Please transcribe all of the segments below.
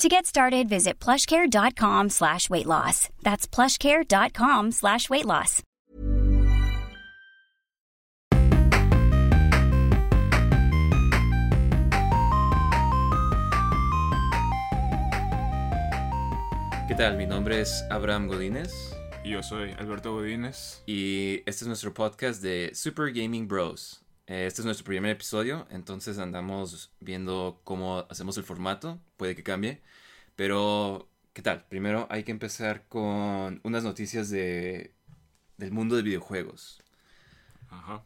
To get started, visit plushcare.com slash weight loss. That's plushcare.com slash weight loss. ¿Qué tal? Mi nombre es Abraham Godínez Y yo soy Alberto Godínez. y este es nuestro podcast de Super Gaming Bros. Eh, Este es nuestro primer episodio, entonces andamos viendo cómo hacemos el formato, puede que cambie, pero ¿qué tal? Primero hay que empezar con unas noticias de, del mundo de videojuegos. Ajá.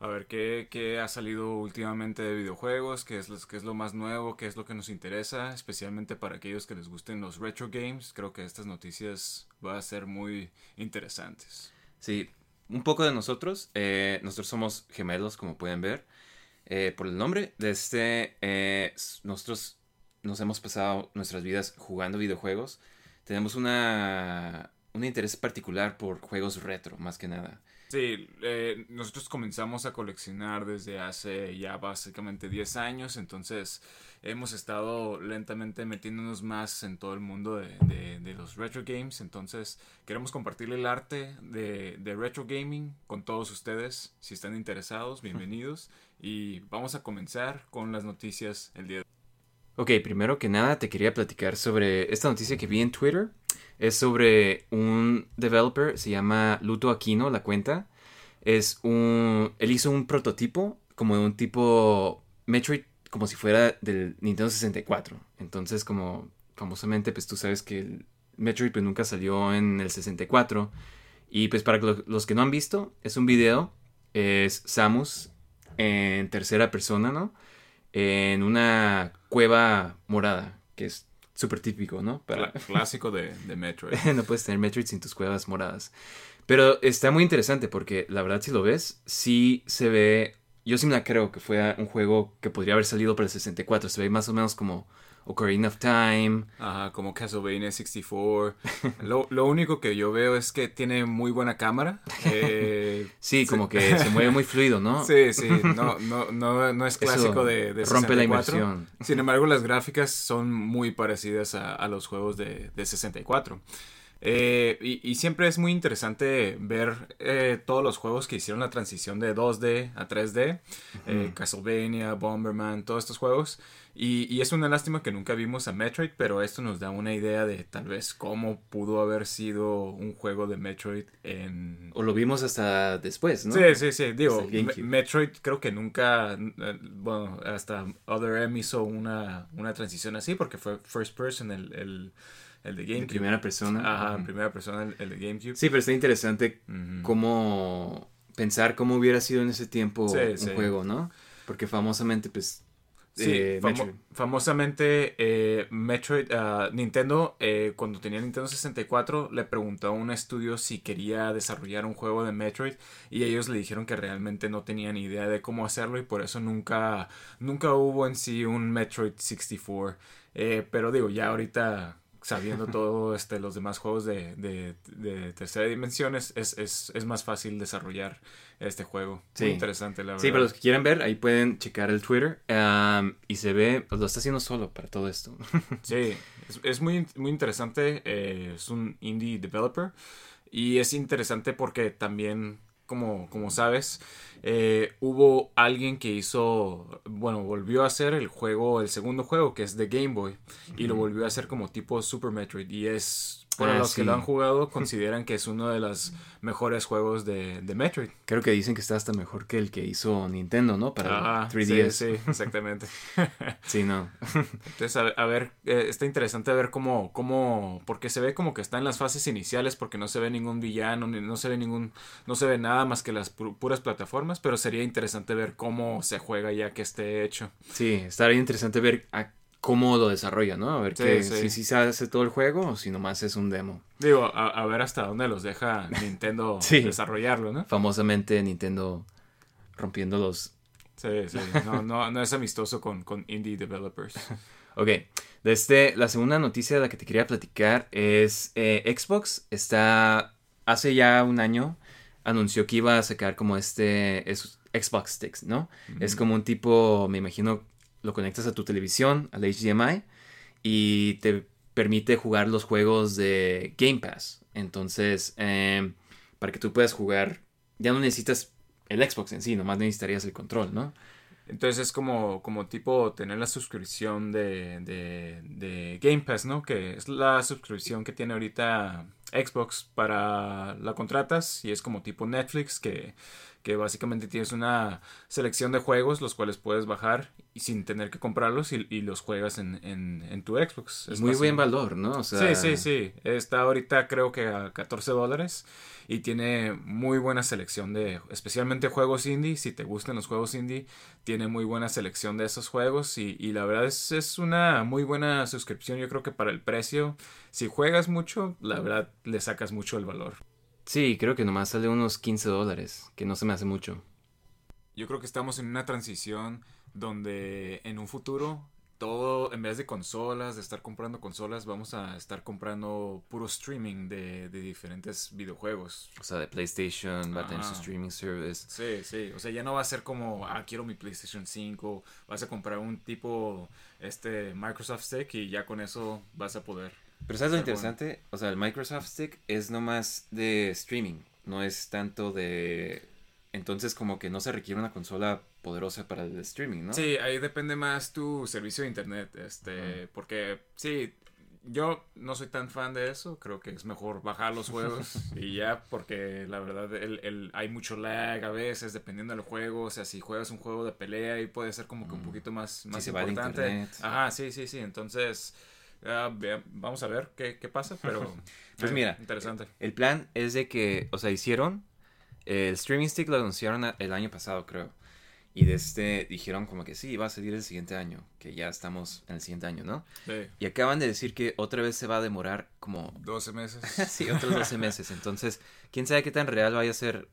A ver, ¿qué, qué ha salido últimamente de videojuegos? ¿Qué es, lo- ¿Qué es lo más nuevo? ¿Qué es lo que nos interesa? Especialmente para aquellos que les gusten los retro games. Creo que estas noticias van a ser muy interesantes. Sí, un poco de nosotros. eh, nosotros somos gemelos, como pueden ver. eh, por el nombre de este, eh, nosotros nos hemos pasado nuestras vidas jugando videojuegos. Tenemos una, un interés particular por juegos retro, más que nada. Sí, eh, nosotros comenzamos a coleccionar desde hace ya básicamente 10 años, entonces hemos estado lentamente metiéndonos más en todo el mundo de, los retro games, entonces queremos compartir el arte de, de retro gaming con todos ustedes, si están interesados, bienvenidos, y vamos a comenzar con las noticias el día de Ok, primero que nada te quería platicar sobre esta noticia que vi en Twitter. Es sobre un developer, se llama Luto Aquino, la cuenta. Es un... Él hizo un prototipo como de un tipo Metroid como si fuera del Nintendo 64. Entonces como famosamente pues tú sabes que Metroid pues nunca salió en el 64. Y pues para lo- los que no han visto, es un video. Es Samus en tercera persona, ¿no? En una cueva morada, que es súper típico, ¿no? Para... Clásico de, de Metroid. no puedes tener Metroid sin tus cuevas moradas. Pero está muy interesante porque la verdad si lo ves, sí se ve... Yo sí me la creo que fue un juego que podría haber salido para el 64. Se ve más o menos como Ocarina of Time. Ajá, como Castlevania 64. Lo, lo único que yo veo es que tiene muy buena cámara. Eh, Sí, como que se mueve muy fluido, ¿no? Sí, sí, no, no, no, no es clásico Eso de, de rompe la 64. inmersión. Sin embargo, las gráficas son muy parecidas a, a los juegos de, de 64. Eh, y, y siempre es muy interesante ver eh, todos los juegos que hicieron la transición de 2D a 3D. eh, Castlevania, Bomberman, todos estos juegos. Y, y es una lástima que nunca vimos a Metroid, pero esto nos da una idea de tal vez cómo pudo haber sido un juego de Metroid en, O lo vimos hasta después, ¿no? Sí, sí, sí. Digo. Metroid creo que nunca, eh, bueno, hasta Other M hizo una, una transición así porque fue first person el, el, el de En GameCube. primera persona. Ajá, en primera persona el, el de GameCube. Sí, pero está interesante cómo pensar cómo hubiera sido en ese tiempo Sí, un sí. juego, ¿no? Porque famosamente, pues, Sí, eh, famo- Metroid. famosamente eh, Metroid, ah, Nintendo, eh, cuando tenía Nintendo 64, le preguntó a un estudio si quería desarrollar un juego de Metroid y ellos le dijeron que realmente no tenían idea de cómo hacerlo y por eso nunca, nunca hubo en sí un Metroid 64. Eh, pero digo, ya ahorita sabiendo todo este, los demás juegos de, de, de tercera dimensión es, es, es, más fácil desarrollar este juego. Sí. Muy interesante, la verdad. Sí, para los que quieran ver, ahí pueden checar el Twitter. am, y se ve, pues, lo está haciendo solo para todo esto. Sí, es, es muy, muy interesante. eh, es un indie developer. Y es interesante porque también, como, como sabes, eh, hubo alguien que hizo, bueno, volvió a hacer el juego, el segundo juego, que es de Game Boy. Y lo volvió a hacer como tipo Super Metroid. Y es Por Ah, los que lo han jugado, consideran que es uno de los mejores juegos de, de Metroid. Creo que dicen que está hasta mejor que el que hizo Nintendo, ¿no? Para Ajá, 3DS. Sí, sí, exactamente. Sí, no. Entonces, a, a ver, eh, está interesante ver cómo, cómo, porque se ve como que está en las fases iniciales, porque no se ve ningún villano, ni, no se ve ningún, no se ve nada más que las pu- puras plataformas, pero sería interesante ver cómo se juega ya que esté hecho. Sí, estaría interesante ver a cómo lo desarrolla, ¿no? A ver Sí, que, sí. si, se hace todo el juego o si nomás es un demo. Digo, a, a ver hasta dónde los deja Nintendo Sí. desarrollarlo, ¿no? Famosamente Nintendo rompiendo los... Sí, sí, no, no, no es amistoso con, con indie developers. Ok, desde la segunda noticia de la que te quería platicar es eh, Xbox está, hace ya un año, anunció que iba a sacar como este, es Xbox Sticks, ¿no? Es como un tipo, me imagino, lo conectas a tu televisión, al HDMI, y te permite jugar los juegos de Game Pass. Entonces, eh, para que tú puedas jugar, ya no necesitas el Xbox en sí, nomás necesitarías el control, ¿no? Entonces es como, como tipo tener la suscripción de, de, de Game Pass, ¿no? Que es la suscripción que tiene ahorita Xbox para la contratas y es como tipo Netflix que, que básicamente tienes una selección de juegos los cuales puedes bajar y sin tener que comprarlos y, y los juegas en, en, en tu Xbox. Es muy buen valor, ¿no? O sea, Sí, sí, sí. Está ahorita creo que a 14 dólares y tiene muy buena selección de, especialmente juegos indie. Si te gustan los juegos indie, tiene muy buena selección de esos juegos y, y la verdad es, es una muy buena suscripción. Yo creo que para el precio, si juegas mucho, la verdad le sacas mucho el valor. Sí, creo que nomás sale unos 15 dólares, que no se me hace mucho. Yo creo que estamos en una transición donde en un futuro todo, en vez de consolas, de estar comprando consolas, vamos a estar comprando puro streaming de, de diferentes videojuegos. O sea, de PlayStation, va a tener su streaming service. Sí, sí, o sea, ya no va a ser como, ah, quiero mi PlayStation 5, vas a comprar un tipo, este, Microsoft Stick y ya con eso vas a poder. Pero ¿sabes lo interesante? O sea, el Microsoft Stick es nomás de streaming, no es tanto de... Entonces como que no se requiere una consola poderosa para el streaming, ¿no? Sí, ahí depende más tu servicio de internet, este, porque sí, yo no soy tan fan de eso, creo que es mejor bajar los juegos y ya, porque la verdad el, el- hay mucho lag a veces dependiendo del juego, o sea, si juegas un juego de pelea ahí puede ser como que un poquito más, más importante. Ajá, sí, sí, sí, entonces vea- vamos a ver qué, qué pasa, pero Pues eh, mira, interesante. El plan es de que, o sea, hicieron el streaming stick lo anunciaron el año pasado, creo. Y de este dijeron como que sí, va a salir el siguiente año, que ya estamos en el siguiente año, ¿no? Sí, Y acaban de decir que otra vez se va a demorar como 12 meses. sí, otros 12 meses. Entonces, quién sabe qué tan real vaya a ser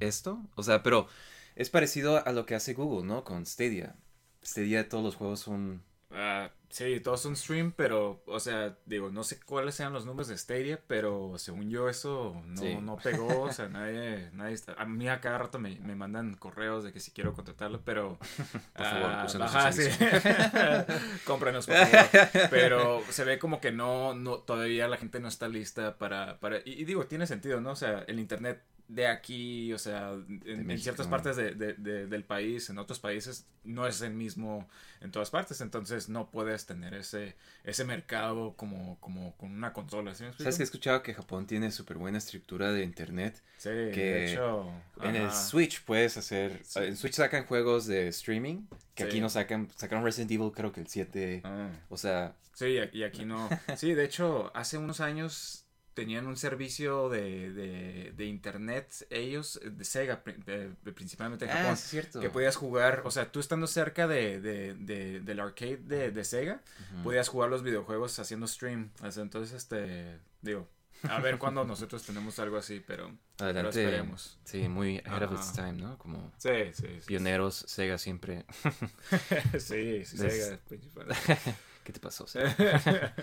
esto. O sea, pero es parecido a lo que hace Google, ¿no? Con Stadia. Stadia, todos los juegos son. Ah, sí, todos son stream, pero, o sea, digo, no sé cuáles sean los números de Stadia, pero según yo eso no, Sí. no pegó, o sea, nadie, nadie está- a mí a cada rato me, me mandan correos de que si quiero contratarlo, pero... Por favor, nuestro ajá, sí. Cómpranos, por favor. Pero se ve como que no, no, todavía la gente no está lista para, para, y, y digo, tiene sentido, ¿no? O sea, el internet de aquí, o sea, en, ciertas partes de, de- de- del país, en otros países, no es el mismo en todas partes, entonces no puedes tener ese, ese mercado como, como con una consola, ¿sí me explico? ¿Sabes que he escuchado que Japón tiene súper buena estructura de internet? Sí, que de hecho, En el. Switch puedes hacer. Sí. En Switch sacan juegos de streaming. Que Sí. aquí no sacan. Sacaron Resident Evil, creo que el 7. Ah. O sea, Sí, y aquí no. Sí, de hecho, hace unos años tenían un servicio de, de, de internet, ellos, de Sega, eh, principalmente en ah, Japón. es cierto. Que podías jugar, o sea, tú estando cerca de, de, de- del arcade de, de Sega, podías jugar los videojuegos haciendo stream. Entonces, este, digo, a ver cuándo nosotros tenemos algo así, pero, Adelante. esperemos. Sí, muy ahead of its time, ¿no? Como Sí, sí, sí. pioneros, Sega siempre. sí, sí, Des- Sega, principal. ¿Qué te pasó? Sega?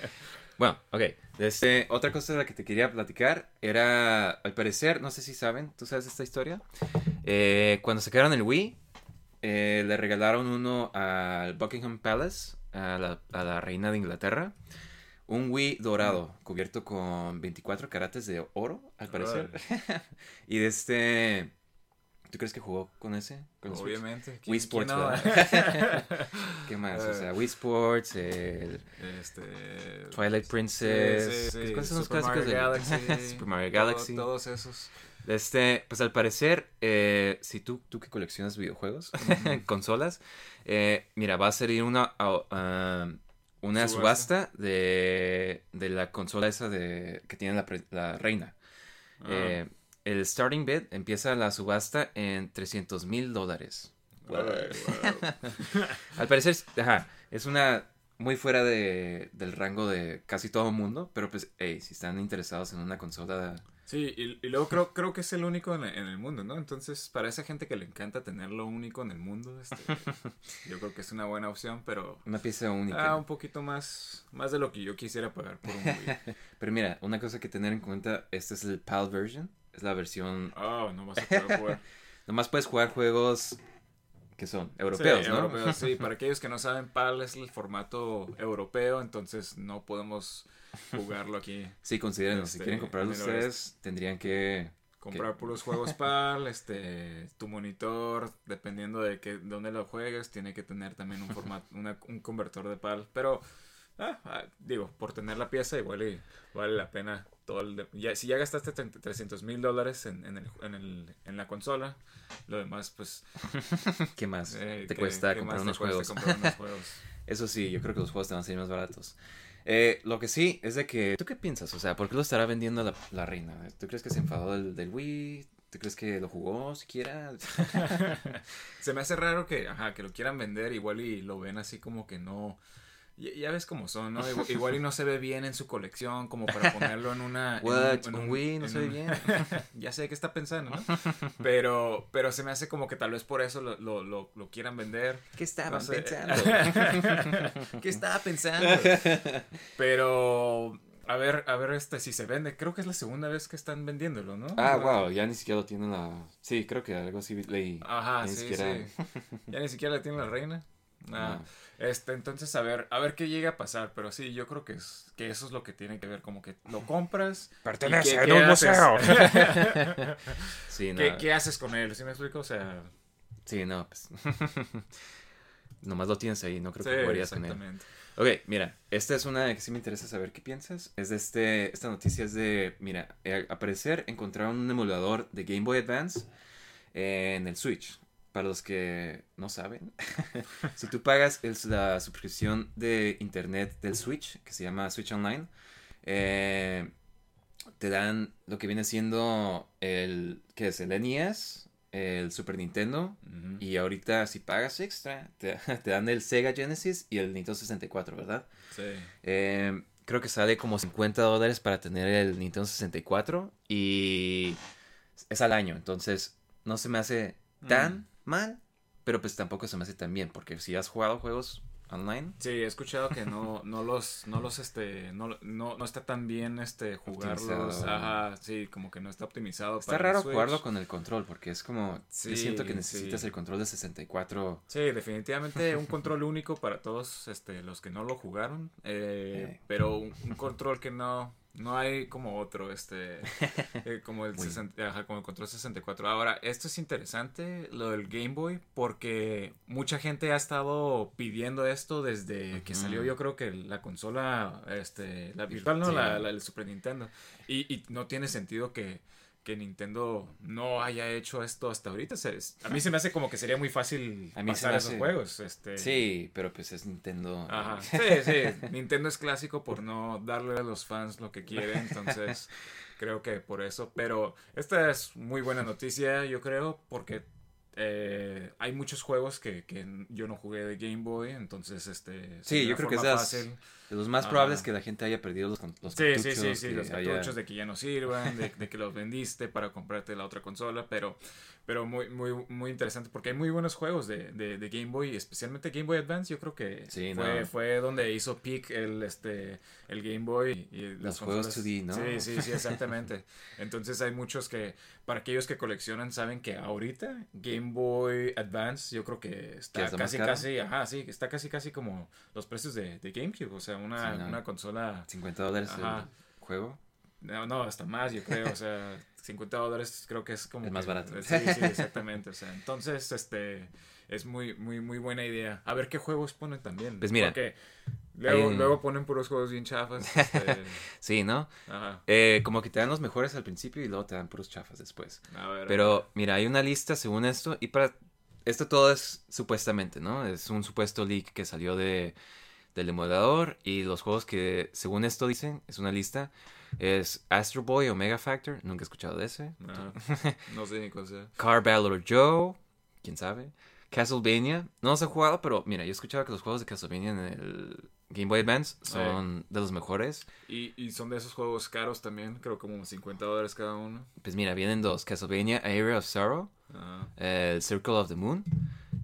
bueno, ok. Este, otra cosa de la que te quería platicar era, al parecer, no sé si saben, ¿tú sabes esta historia? Eh, cuando sacaron el Wii, eh, le regalaron uno al Buckingham Palace, a la, a la reina de Inglaterra. Un Wii dorado, cubierto con 24 carates de oro, al parecer. y de este... ¿Tú crees que jugó con ese? Con? Obviamente. Wii ¿quién- Sports. ¿Qué más? O Eh. sea, Wii Sports, el Este. Twilight Princess. Sí, sí, sí, ¿Cuáles son los clásicos de Galaxy. Super Mario todo- Galaxy? todos esos. Este, pues al parecer, eh, si tú, tú que coleccionas videojuegos, consolas, eh, mira, va a salir una, una Subasta. subasta de, de la consola esa de, que tiene la, la reina. Ah. Eh, el starting bid empieza la subasta en 300 mil dólares. Wow. Al parecer, ajá, es una muy fuera de, del rango de casi todo el mundo, pero pues, hey, si están interesados en una consola Sí, y, y luego creo, creo que es el único en, en el mundo, ¿no? Entonces, para esa gente que le encanta tener lo único en el mundo, este, yo creo que es una buena opción, pero Una pieza única. ah, un poquito más, más de lo que yo quisiera pagar por un Wii. Pero mira, una cosa que tener en cuenta, este es el PAL version. Es la versión... Oh, no vas a poder jugar. Nomás puedes jugar juegos que son europeos, sí, ¿no? europeos, sí. Para aquellos que no saben, PAL es el formato europeo, entonces no podemos jugarlo aquí. Sí, consideren, si Este, quieren comprarlo ustedes, tendrían que... Comprar puros juegos PAL, este, tu monitor, dependiendo de que, dónde lo juegues, tiene que tener también un formato, una- un convertor de PAL. Pero, ah, ah, digo, por tener la pieza igual y vale la pena todo el... de- ya, si ya gastaste 300 mil dólares en, en, el, en, el, en la consola, lo demás, pues... ¿Qué más eh, te ¿qué- cuesta qué comprar más te unos cuesta juegos? comprar unos juegos? Eso sí, yo creo que los juegos te van a salir más baratos. Eh, lo que sí es de que... ¿Tú qué piensas? O sea, ¿por qué lo estará vendiendo la, la reina? ¿Tú crees que se enfadó del, del Wii? ¿Tú crees que lo jugó siquiera? Se me hace raro que, ajá, que lo quieran vender igual y lo ven así como que no... Ya, ves cómo son, ¿no? Igual, igual y no se ve bien en su colección como para ponerlo en una... en What? en ¿Un Wii no en se ve un- bien? ya sé qué está pensando, ¿no? Pero, pero se me hace como que tal vez por eso lo, lo, lo, lo quieran vender. ¿Qué estaban No sé. pensando? ¿Qué estaba pensando? Pero... A ver, a ver este si se vende. Creo que es la segunda vez que están vendiéndolo, ¿no? Ah, wow, ya ni siquiera lo tienen la... Sí, creo que algo así leí. Ajá, Ni sí, siquiera- sí. Ya ni siquiera la tiene la reina. Ah, No. Este, entonces a ver, a ver qué llega a pasar, pero sí, yo creo que es que eso es lo que tiene que ver, como que lo compras. Pertenece ¿y qué- a un museo. Sí, no. ¿Qué, qué haces con él? ¿Sí me explico? O sea, Sí, no, pues... Nomás lo tienes ahí, no creo sí, que jugarías con él. exactamente. Ok, mira, esta es una que sí me interesa saber qué piensas. Es de este, esta noticia es de, mira, eh, al parecer encontraron un emulador de Game Boy Advance en el Switch. Para los que no saben, si tú pagas el- la suscripción de internet del Switch, que se llama Switch Online, eh, te dan lo que viene siendo el, ¿qué es? El NES, el Super Nintendo, y ahorita si pagas extra, te, te dan el Sega Genesis y el Nintendo 64, ¿verdad? Sí. Eh, creo que sale como 50 dólares para tener el Nintendo 64 y es al año, entonces no se me hace tan mal, pero pues tampoco se me hace tan bien, porque si has jugado juegos online, Sí, he escuchado que no, no los, no los, este, no, no, no está tan bien, este, jugarlos. Ajá, sí, como que no está optimizado está para raro jugarlo con el control, porque es como, yo Sí, siento que necesitas sí. el control de 64. Sí, definitivamente un control único para todos este, los que no lo jugaron, eh, Eh. pero un, un control que no, no hay como otro, este, eh, como, el Muy 60 ajá, como el control 64. Ahora, esto es interesante, lo del Game Boy, porque mucha gente ha estado pidiendo esto desde que salió, yo creo que la consola, este, la virtual, no, Sí. la, la- el Super Nintendo, y, y no tiene sentido que que Nintendo no haya hecho esto hasta ahorita. A mí se me hace como que sería muy fácil A mí pasar esos juegos. Este... Sí, pero pues es Nintendo. Ajá. Sí, sí. Nintendo es clásico por no darle a los fans lo que quieren. Entonces, creo que por eso. Pero esta es muy buena noticia, yo creo, porque eh, hay muchos juegos que, que yo no jugué de Game Boy. Entonces, este. Sí, yo creo que es fácil. Los más Ajá. probables que la gente haya perdido los, los Sí, sí, sí, cartuchos, sí, que los haya- cartuchos de que ya no sirvan, de, de que los vendiste para comprarte la otra consola, pero, pero muy, muy, muy interesante porque hay muy buenos juegos de, de, de Game Boy, especialmente Game Boy Advance, yo creo que Sí, fue, no. fue donde hizo peak el, este, el Game Boy. Y Los juegos consolas. 2D, ¿no? Sí, sí, sí, exactamente. Entonces hay muchos que, para aquellos que coleccionan, saben que ahorita Game Boy Advance yo creo que ¿Que está es más casi, casi, ajá, sí, está casi, casi como los precios de, de GameCube, o sea, una, Sí, no. una consola... 50 dólares el juego. No, no, hasta más, yo creo. O sea, 50 dólares creo que es como. El más que- barato. Sí, sí, exactamente. O sea, entonces, este. Es muy, muy, muy buena idea. A ver qué juegos ponen también. Pues mira, Porque luego, un- luego ponen puros juegos bien chafas. este, Sí, ¿no? ajá. Eh, como que te dan los mejores al principio y luego te dan puros chafas después. A ver. Pero mira, hay una lista según esto y para esto todo es supuestamente, ¿no? Es un supuesto leak que salió de del emulador y los juegos que según esto dicen, es una lista, es Astro Boy Omega Factor, nunca he escuchado de ese. Ajá. No sé ni cuál sea. Car Battle Joe, quién sabe. Castlevania, no los he jugado, pero mira, yo he escuchado que los juegos de Castlevania en el Game Boy Advance son de los mejores. Y, y son de esos juegos caros también. Creo como 50 dólares cada uno. Pues mira, vienen dos, Castlevania Area of Sorrow, Ajá. el Circle of the Moon,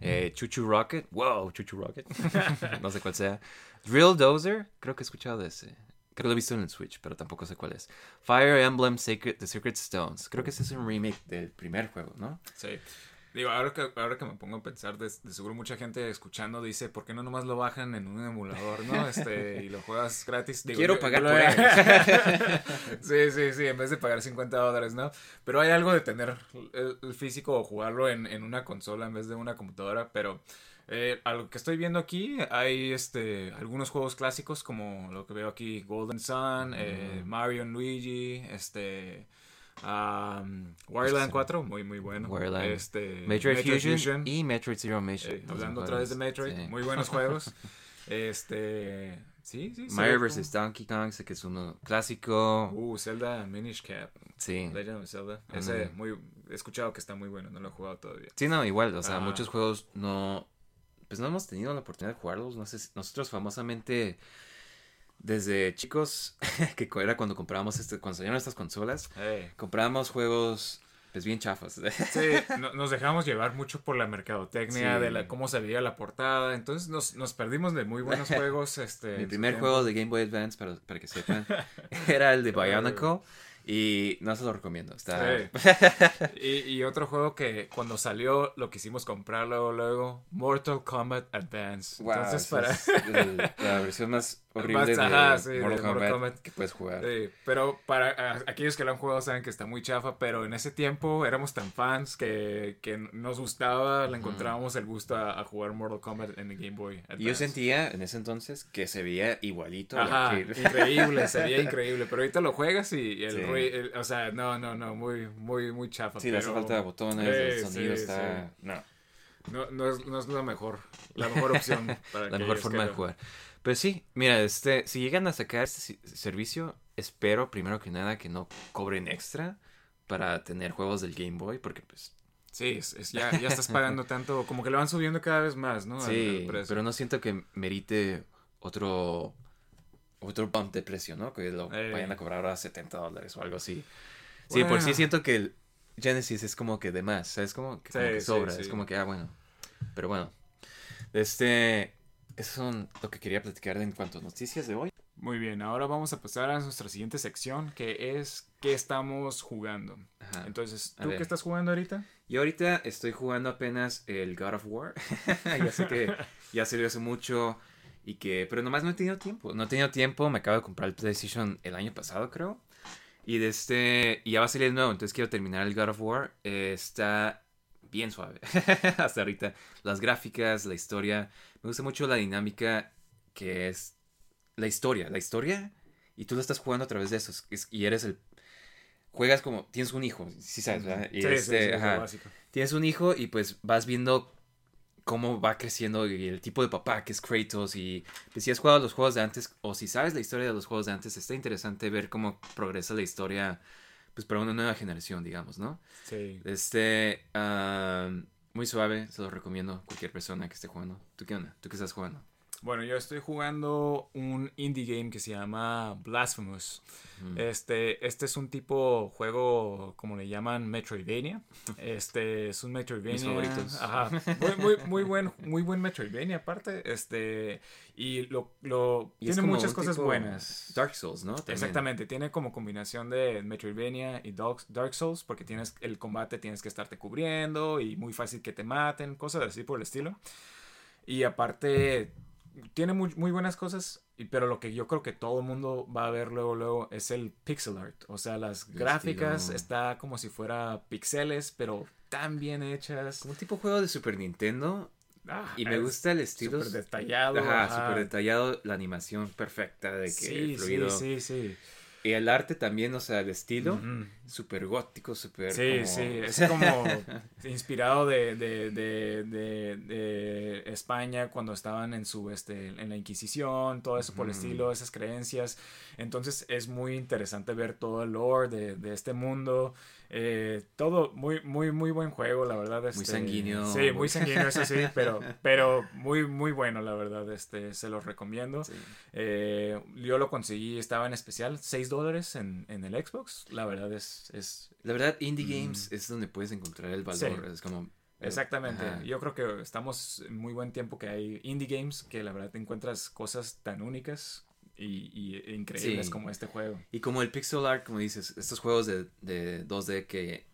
eh, Chuchu Rocket, wow, Chuchu Rocket, no sé cuál sea. Drill Dozer, creo que he escuchado ese. Creo que lo he visto en el Switch, pero tampoco sé cuál es. Fire Emblem Sacred, The Secret Stones. Creo que ese es un remake del primer juego, ¿no? Sí. Digo, ahora que, ahora que me pongo a pensar, de, de seguro mucha gente escuchando dice, ¿por qué no nomás lo bajan en un emulador, no? Este, y lo juegas gratis. Digo, Quiero yo- pagar yo por lo- sí, sí, sí, en vez de pagar 50 dólares, ¿no? Pero hay algo de tener el, el físico o jugarlo en, en una consola en vez de una computadora, pero... Eh, a lo que estoy viendo aquí hay este algunos juegos clásicos como lo que veo aquí Golden Sun, eh, Mario and Luigi, este um, Wireland 4, muy muy bueno. Wireland. Este, Metroid, Fusion, Fusion, y Metroid Zero Mission. eh, hablando otra vez de Metroid, Sí. muy buenos juegos. Este, sí, sí. Mario vs. Donkey Kong, sé que es uno clásico. Uh, Zelda Minish Cap, sí. Legend of Zelda. Ese Mm. muy he escuchado que está muy bueno, no lo he jugado todavía. Sí, no, igual, o sea, Ah. muchos juegos no, pues no hemos tenido la oportunidad de jugarlos, no sé, si- nosotros famosamente desde chicos, que era cuando comprábamos, este, cuando salieron estas consolas, Hey. comprábamos juegos, pues bien chafas. Sí, no- nos dejamos llevar mucho por la mercadotecnia, Sí. de la cómo se veía la portada, entonces nos, nos perdimos de muy buenos juegos. Este, Mi primer juego de Game Boy Advance, para, para que sepan, era el de Bionicle y no se lo recomiendo, está... Sí. y, y otro juego que cuando salió lo quisimos comprar luego, luego, Mortal Kombat Advance. Wow, Entonces para... es el- la versión más horrible ajá, de de Mortal Mortal Kombat, Kombat. que puedes jugar. Sí, pero para a- aquellos que lo han jugado saben que está muy chafa, pero en ese tiempo éramos tan fans que, que nos gustaba, le encontrábamos el gusto a, a jugar Mortal Kombat en el Game Boy. Y yo sentía en ese entonces que se veía igualito. al Ajá, increíble, sería increíble, pero ahorita lo juegas y el, Sí. el- o sea, no, no, no, muy, muy, muy chafa. Sí, le hace pero- falta botones, Sí, el sonido está... No, No, no es, no es la mejor, la mejor opción para la mejor forma de jugar. Pero sí, mira, este, si llegan a sacar este servicio, espero primero que nada que no cobren extra para tener juegos del Game Boy, porque pues... Sí, es, es- ya, ya estás pagando tanto, como que lo van subiendo cada vez más, ¿no? Sí, al pero no siento que merite otro... Otro bump de precio, ¿no? Que lo Eh. vayan a cobrar ahora 70 dólares o algo así. Sí, por sí Bueno. siento que el Genesis es como que de más, ¿sabes? Como que, como que sí, sobra, sí. es como que, ah, bueno. Pero bueno, este, eso son lo que quería platicar en cuanto a noticias de hoy. Muy bien, ahora vamos a pasar a nuestra siguiente sección, que es ¿qué estamos jugando? Ajá. Entonces, ¿tú qué estás jugando ahorita? Y ahorita estoy jugando apenas el God of War. ya sé que ya salió hace mucho y que, pero nomás no he tenido tiempo. No he tenido tiempo, me acabo de comprar el PlayStation el año pasado, creo. Y de este, y ya va a salir el nuevo, entonces quiero terminar el God of War. Eh, está bien suave hasta ahorita. Las gráficas, la historia, me gusta mucho la dinámica que es la historia, la historia y tú lo estás jugando a través de eso es- es- y eres el juegas como tienes un hijo, sí sabes, ¿verdad? Y Sí, este, sí, ajá, básico. tienes un hijo y pues vas viendo cómo va creciendo y el tipo de papá que es Kratos y pues, si has jugado los juegos de antes o si sabes la historia de los juegos de antes está interesante ver cómo progresa la historia pues para una nueva generación digamos no Sí. este muy suave se lo recomiendo a cualquier persona que esté jugando. Tú qué onda tú qué estás jugando Bueno, yo estoy jugando un indie game que se llama Blasphemous. Mm. Este, este es un tipo juego, como le llaman, Metroidvania. Este es un Metroidvania. Mis favoritos. Ajá. Muy, muy, muy buen, muy buen Metroidvania aparte. Este, y lo, lo Y tiene muchas cosas buenas. Dark Souls no También. Exactamente, tiene como combinación de Metroidvania y Dark, Dark Souls, porque tienes el combate tienes que estarte cubriendo y muy fácil que te maten, cosas así por el estilo. Y aparte, tiene muy, muy buenas cosas. pero lo que yo creo que todo el mundo va a ver luego, luego es el pixel art. O sea, las El gráficas estilo. está como si fuera pixeles, pero tan bien hechas. Como un tipo de juego de Super Nintendo. Ah, Y me gusta el estilo. súper detallado. Ajá, ajá. súper detallado. La animación perfecta de que Sí, fluido. sí, sí, sí. Y el arte también, o sea, el estilo. Ujú. Súper gótico, súper. Sí, como- sí, es como inspirado de, de, de, de, de España cuando estaban en su este en la Inquisición, todo eso por el estilo, esas creencias. Entonces es muy interesante ver todo el lore de, de este mundo. Eh, todo muy, muy, muy buen juego, la verdad. Este, sanguíneo, Sí, muy- muy sanguíneo, eso sí, pero, pero muy, muy bueno, la verdad. Este, se los recomiendo. Sí. Eh, yo lo conseguí, estaba en especial, 6 dólares en, en el Xbox. La verdad es, es La verdad, Indie Games es donde puedes encontrar el valor. Mm. Sí. Es como. Exactamente. Ajá. Yo creo que estamos en muy buen tiempo que hay indie games que la verdad te encuentras cosas tan únicas y, y- e increíbles Sí. como este juego. Y como el pixel art, como dices, estos juegos de, de 2D que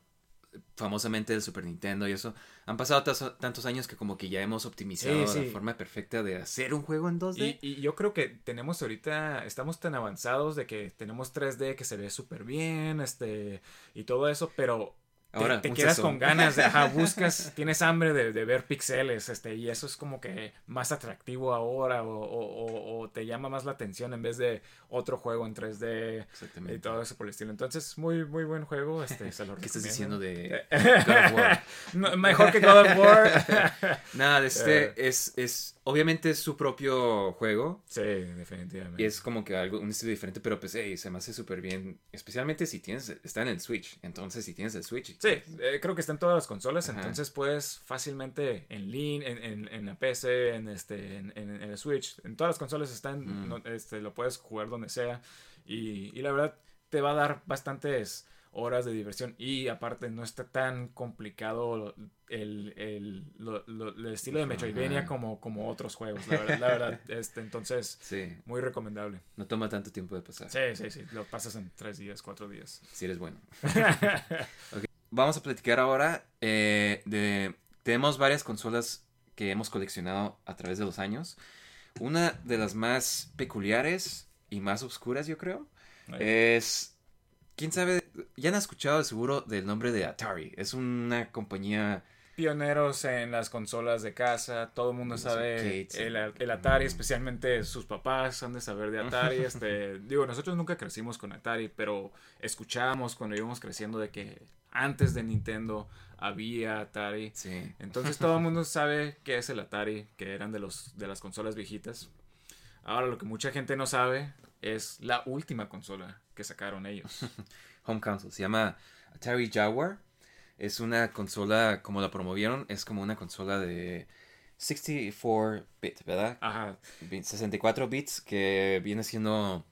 famosamente del Super Nintendo y eso, han pasado tantos años que como que ya hemos optimizado Sí, sí. la forma perfecta de hacer un juego en 2D. Y, y yo creo que tenemos ahorita, estamos tan avanzados de que tenemos 3D que se ve súper bien, este, y todo eso, pero Ahora, te un quedas sazón. con ganas de, ajá, buscas, tienes hambre de, de ver pixeles, este, y eso es como que más atractivo ahora, o, o- o- o te llama más la atención en vez de otro juego en 3D Exactamente. y todo eso por el estilo. Entonces, muy, muy buen juego, este, se lo ¿Qué estás diciendo de God of War? No, mejor que God of War. Nada, este Eh. es, es, obviamente es su propio juego. sí, definitivamente. Y es como que algo, un estilo diferente, pero pues, hey, se me hace súper bien. Especialmente si tienes, está en el Switch. Entonces, si tienes el Switch. Sí, eh, creo que está en todas las consolas, Ajá. entonces puedes fácilmente en línea, en, en, en la PC, en este, en, el Switch, en todas las consolas están, Mm. no- este, lo puedes jugar donde sea y, y la verdad te va a dar bastantes horas de diversión y aparte no está tan complicado el, el, lo- lo- el estilo de Metroidvania como, como otros juegos, la verdad, la verdad, este, entonces Sí, muy recomendable. no toma tanto tiempo de pasar. Sí, sí, sí, lo pasas en tres días, cuatro días. Si eres bueno. Ok, Vamos a platicar ahora eh, de... Tenemos varias consolas que hemos coleccionado a través de los años. Una de las más peculiares y más oscuras, yo creo, es... ¿Quién sabe? Ya han escuchado seguro del nombre de Atari. Es una compañía... pioneros en las consolas de casa, todo el mundo Los sabe el Atari, especialmente sus papás han de saber de Atari, este, digo, nosotros nunca crecimos con Atari, pero escuchábamos cuando íbamos creciendo de que antes de Nintendo había Atari. Sí. Entonces todo el mundo sabe qué es el Atari, que eran de los de las consolas viejitas. Ahora lo que mucha gente no sabe es la última consola que sacaron ellos. Home console. Se llama Atari Jaguar. Es una consola, como la promovieron, es como una consola de 64-bit, ¿verdad? Ajá. 64 bits que viene siendo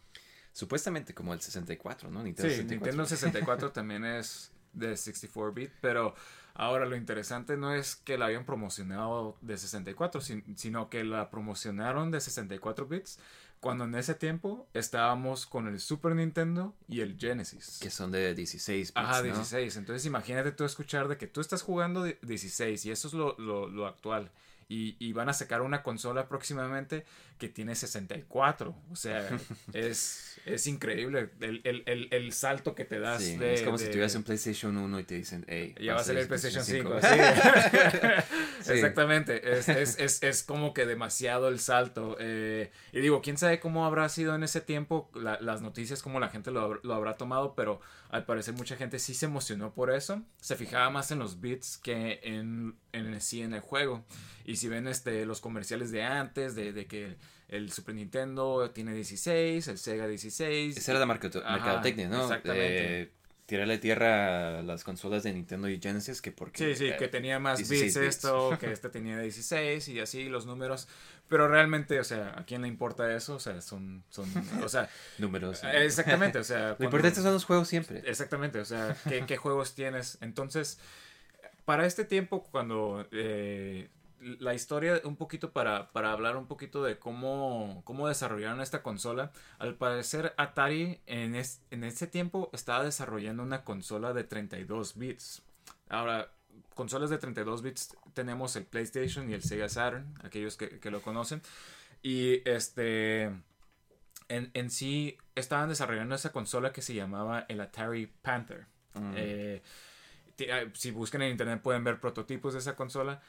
supuestamente como el 64, ¿no? Nintendo Sí, 64. Nintendo 64 también es de 64-bit, pero ahora lo interesante no es que la hayan promocionado de 64, sin- sino que la promocionaron de 64 bits cuando en ese tiempo estábamos con el Super Nintendo y el Genesis. Que son de 16 bits, Ajá, ¿no? 16. Entonces imagínate tú escuchar de que tú estás jugando de 16 y eso es lo, lo- lo actual. Y, y van a sacar una consola próximamente que tiene 64. O sea, es, es increíble el, el- el- el salto que te das. Sí, de- es como si de- tuvieras un PlayStation 1 y te dicen, hey, Ya va a salir el PlayStation 5. Sí. sí. Exactamente. Es, es, es, es como que demasiado el salto. eh, y digo, quién sabe cómo habrá sido en ese tiempo la- las noticias, cómo la gente lo, habrá- lo habrá tomado, pero al parecer mucha gente sí se emocionó por eso. Se fijaba más en los bits que en, en sí en el juego. Y si ven este, los comerciales de antes, de, de que el Super Nintendo tiene 16, el Sega 16. Esa era la mercadotecnia, ¿no? exactamente. Eh, tirarle tierra a las consolas de Nintendo y Genesis que porque... Sí, sí, eh, que tenía más 16 bits esto, que este tenía 16 y así los números. Pero realmente, o sea, ¿a quién le importa eso? O sea, son, son, o sea, números. exactamente, o sea. Lo cuando- importante son los juegos siempre. Exactamente, o sea, ¿qué, qué juegos tienes? Entonces, para este tiempo, cuando eh, la historia, un poquito para, para hablar un poquito de cómo, cómo desarrollaron esta consola, al parecer Atari en, es- en ese tiempo estaba desarrollando una consola de 32 bits. Ahora, consolas de 32 bits tenemos el PlayStation y el Sega Saturn, aquellos que, que lo conocen. Y este en, en sí estaban desarrollando esa consola que se llamaba el Atari Panther. Mm. Eh, si buscan en internet pueden ver prototipos de esa consola.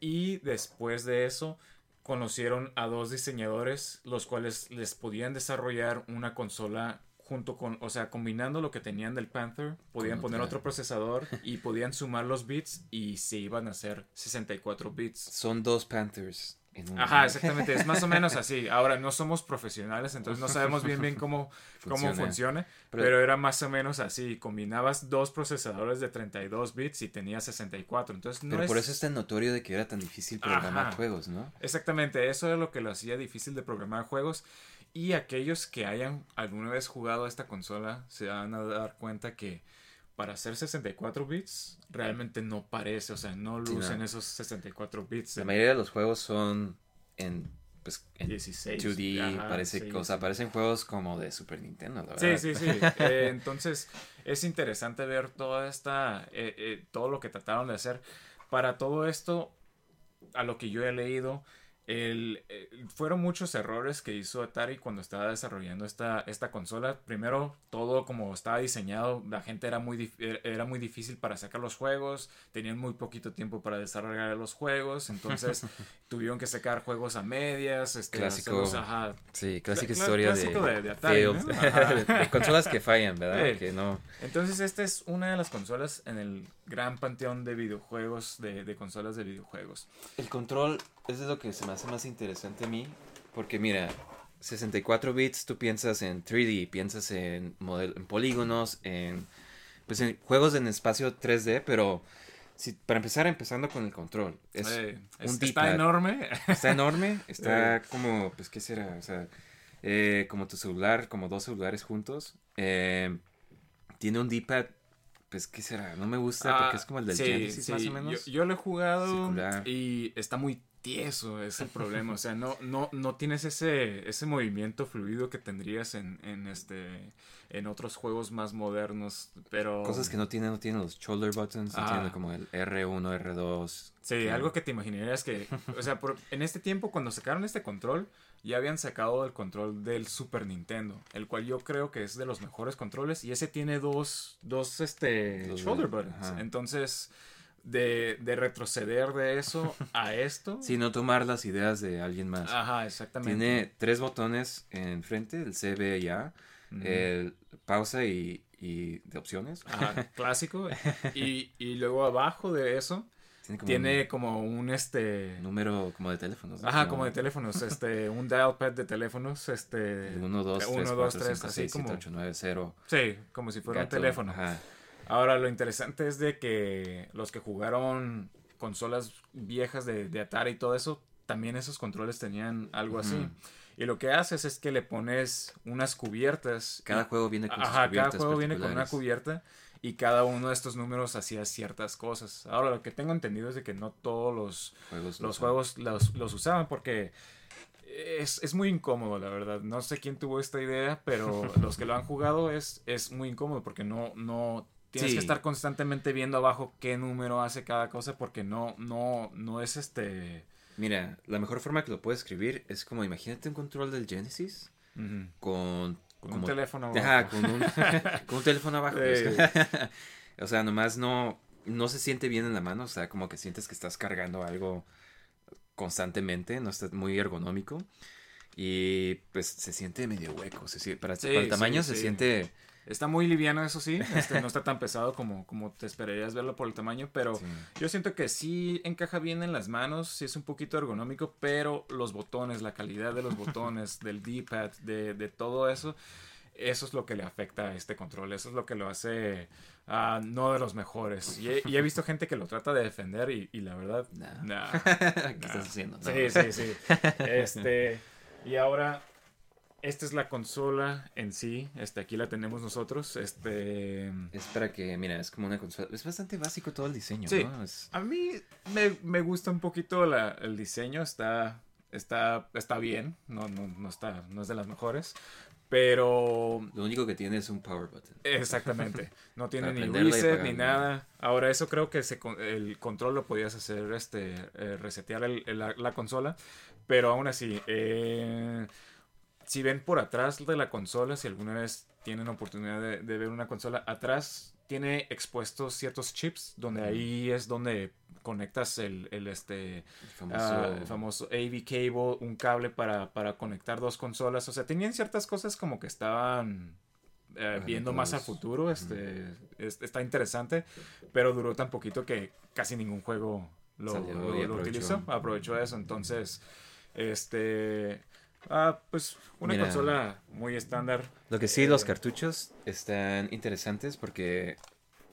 Y después de eso conocieron a dos diseñadores los cuales les podían desarrollar una consola junto con, o sea, combinando lo que tenían del Panther, podían poner otro procesador y podían sumar los bits y se iban a hacer 64 bits. Son dos Panthers en. Ajá, exactamente, es más o menos así. Ahora, no somos profesionales, entonces no sabemos bien bien cómo cómo Funciona. funciona, Pero- pero, era más o menos así. Combinabas dos procesadores de 32 bits y tenías 64, entonces no Pero es... por eso es tan notorio de que era tan difícil programar Ajá. juegos, ¿no? Exactamente, eso es lo que lo hacía difícil de programar juegos. Y aquellos que hayan alguna vez jugado a esta consola se van a dar cuenta que para hacer 64 bits realmente no parece, o sea, no Sí, lucen no. esos 64 bits. La mayoría de los juegos son en, pues, en 16. 2D, Ajá, parece, sí, o sea, sí. parecen juegos como de Super Nintendo, la Sí, verdad. sí, sí. Eh, entonces es interesante ver toda esta, eh, eh, todo lo que trataron de hacer. Para todo esto, a lo que yo he leído, el, eh, fueron muchos errores que hizo Atari cuando estaba desarrollando esta, esta consola. Primero, todo como estaba diseñado, la gente era muy, er- era muy difícil para sacar los juegos, tenían muy poquito tiempo para desarrollar los juegos, entonces tuvieron que sacar juegos a medias, este, Clásico. hacerlos, ajá, Sí, clásica historia clásico de, de- de Atari, consolas que fallan, ¿verdad? Sí. Que no. Entonces, esta es una de las consolas en el gran panteón de videojuegos, de, de consolas de videojuegos. El control es de lo que se me hace más interesante a mí, porque mira, 64 bits, tú piensas en 3D, piensas en, model- en polígonos, en, pues en juegos en espacio 3D, pero si, para empezar, empezando con el control, es Eh, un es- está enorme. Está enorme, está como, pues, ¿qué será? O sea, eh, como tu celular, como dos celulares juntos. Eh, tiene un D-pad, pues, ¿qué será? No me gusta porque es como el del Ah, sí, Genesis, sí, más o menos. Yo, yo lo he jugado Circular. y está muy tieso, es el problema. O sea, no, no, no tienes ese, ese movimiento fluido que tendrías en, en este en otros juegos más modernos. Pero. Cosas que no tienen, no tienen los shoulder buttons, no Ah. tienen como el R1, R2. Sí, que- algo que te imaginarías que, o sea, por- en este tiempo cuando sacaron este control, ya habían sacado el control del Super Nintendo, el cual yo creo que es de los mejores controles y ese tiene dos, dos, este, shoulder buttons. ajá. Entonces, de, de retroceder de eso a esto. Sí, no tomar las ideas de alguien más. Ajá, exactamente. Tiene tres botones enfrente, el C, B y A, Ujú. el pausa y, y de opciones. Ajá, clásico. Y, y luego abajo de eso Tiene como tiene como un este. un número como de teléfonos. ¿no? Ajá, como de teléfonos, este, un dial pad de teléfonos, este. 1, 2, 3, 1, 4, 2, 5, 3, 6, así 7, como. 8, 9, 0. Sí, como si fuera un teléfono. Ajá. Ahora, lo interesante es de que los que jugaron consolas viejas de, de Atari y todo eso, también esos controles tenían algo así. Y lo que haces es que le pones unas cubiertas. Cada y- juego viene con sus Ajá, cada juego viene con una cubierta y cada uno de estos números hacía ciertas cosas. Ahora, lo que tengo entendido es de que no todos los, Juegos los usan. juegos los, los usaban porque es, es muy incómodo, la verdad. No sé quién tuvo esta idea, pero los que lo han jugado es, es muy incómodo porque no, no tienes Sí. que estar constantemente viendo abajo qué número hace cada cosa porque no, no, no es este. Mira, la mejor forma que lo puedes escribir es como imagínate un control del Genesis con, Con como- un teléfono. Ajá, abajo. con un, con un teléfono abajo. Sí. o sea, nomás no, no se siente bien en la mano. O sea, como que sientes que estás cargando algo constantemente. No está muy ergonómico. Y pues se siente medio hueco. se para, Sí, para el sí, tamaño se siente. Está muy liviano, eso sí. Este, no está tan pesado como, como te esperarías verlo por el tamaño, pero sí. yo siento que sí encaja bien en las manos, sí es un poquito ergonómico, pero los botones, la calidad de los botones, del D-pad, de, de todo eso, eso es lo que le afecta a este control, eso es lo que lo hace ah, no de los mejores. Y he, y he visto gente que lo trata de defender y, y la verdad, Nah. nah, ¿Qué nah. estás haciendo? No. Sí, sí, sí. Este, y ahora, esta es la consola en sí. Este, aquí la tenemos nosotros. Este. Es para que, mira, es como una consola. Es bastante básico todo el diseño, Sí. ¿no? Es- A mí me, me gusta un poquito la- el diseño. Está. Está. Está bien. No, no, no está. No es de las mejores. Pero. lo único que tiene es un power button. Exactamente. No tiene ni reset ni nada. Ahora, eso creo que se, el control lo podías hacer, este, eh, resetear el- el- la, la consola. Pero aún así, eh, si ven por atrás de la consola, si alguna vez tienen oportunidad de, de ver una consola, atrás tiene expuestos ciertos chips, donde ahí es donde conectas el, el este El famoso... ah, el famoso AV cable, un cable para, para conectar dos consolas. O sea, tenían ciertas cosas como que estaban eh, viendo más al futuro. Este, es- está interesante, pero duró tan poquito que casi ningún juego lo, Salió lo- y lo aprovechó. utilizó. Aprovechó eso. Entonces, este. Ah, pues una Mira. consola muy estándar. Lo que sí, los Eh, cartuchos están interesantes porque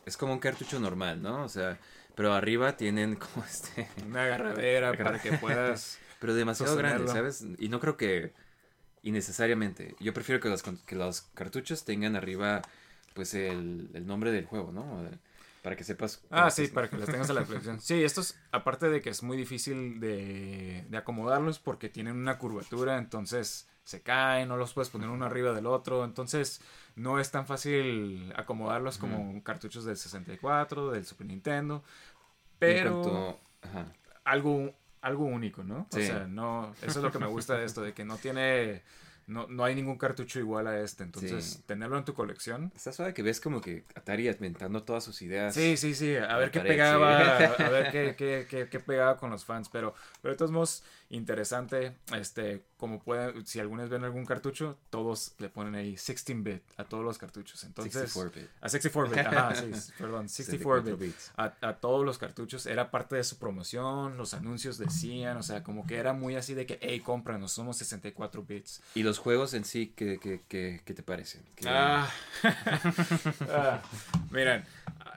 es como un cartucho normal, ¿no? O sea, pero arriba tienen como este... Una agarradera para que puedas. Pero demasiado grande. ¿sabes? Y no creo que innecesariamente. Yo prefiero que los, que los cartuchos tengan arriba pues el, el nombre del juego, ¿no? Para que sepas... Ah, sí, para que los tengas a la colección. Sí, estos, aparte de que es muy difícil de, de acomodarlos porque tienen una curvatura, entonces se caen, no los puedes poner uno arriba del otro, entonces no es tan fácil acomodarlos como cartuchos del 64, del Super Nintendo, en pero cuanto- ajá. algo, algo único, ¿no? O Sí. sea, no, eso es lo que me gusta de esto, de que no tiene, no, no hay ningún cartucho igual a este, entonces Sí. tenerlo en tu colección Está suave que ves como que Atari inventando todas sus ideas. Sí, sí, sí, a ver qué pared, pegaba, sí. a ver qué, qué, qué, qué pegaba con los fans, pero, pero de todos modos, interesante, este, como pueden, si algunos ven algún cartucho, todos le ponen ahí 16-bit a todos los cartuchos, entonces... 64-bit. A 64-bit, ajá, sí, perdón, 64-bit. bits. A, a todos los cartuchos, era parte de su promoción, los anuncios decían, o sea, como que era muy así de que, hey, cómpranos, somos 64 bits. ¿Y los juegos en sí qué, qué, qué, qué te parecen? ¿Qué- Ah. Ah, Miren,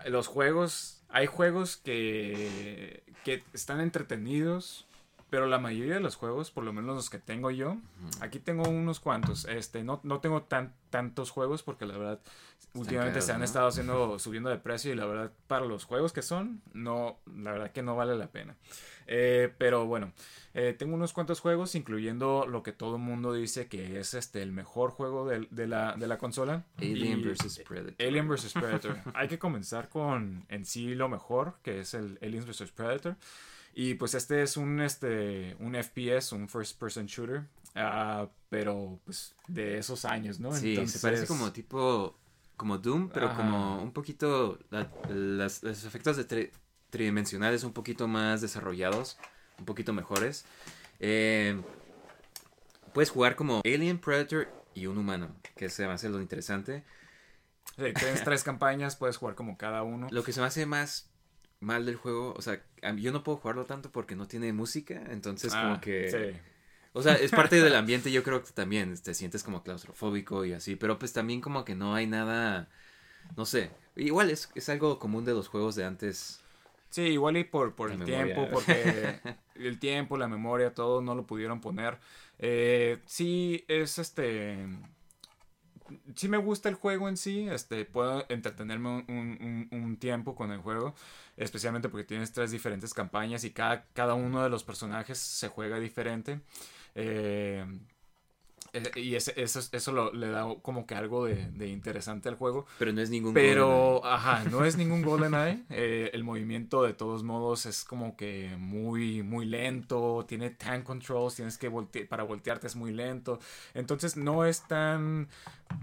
los juegos, hay juegos que, que están entretenidos, pero la mayoría de los juegos, por lo menos los que tengo yo, aquí tengo unos cuantos. Este, no, no tengo tan, tantos juegos porque la verdad, últimamente caros, se han ¿no? estado haciendo, subiendo de precio y la verdad, para los juegos que son, no, la verdad que no vale la pena. Eh, pero bueno, eh, tengo unos cuantos juegos, incluyendo lo que todo el mundo dice que es este el mejor juego del- de, la, de la consola. Alien vs. Predator. Alien vs. Predator. Hay que comenzar con en sí lo mejor, que es el Aliens vs. Predator. Y pues este es un, este, un FPS, un first person shooter. ah, pero pues de esos años, ¿no? Sí, se parece como tipo como Doom, pero Ajá. como un poquito la- las- los efectos de tri- tridimensionales un poquito más desarrollados, un poquito mejores. Eh, puedes jugar como Alien, Predator y un humano, que se me hace lo interesante. Sí, tienes tres campañas, puedes jugar como cada uno. Lo que se me hace más mal del juego, o sea, yo no puedo jugarlo tanto porque no tiene música, entonces Ah, como que... sí. O sea, es parte del ambiente, yo creo que también te sientes como claustrofóbico y así, pero pues también como que no hay nada, no sé, igual es, es algo común de los juegos de antes. Sí, igual y por, por el memoria. tiempo, porque el tiempo, la memoria, todo no lo pudieron poner. Eh, sí, es este... Sí me gusta el juego en sí, este, puedo entretenerme un, un- tiempo con el juego, especialmente porque tienes tres diferentes campañas y cada, cada uno de los personajes se juega diferente. Eh, y ese- eso, eso lo- le da como que algo de, de interesante al juego. Pero no es ningún Pero, ajá, no es ningún GoldenEye. Eh, el movimiento de todos modos es como que muy, muy lento. Tiene tank controls, tienes que voltear, para voltearte es muy lento. Entonces no es tan,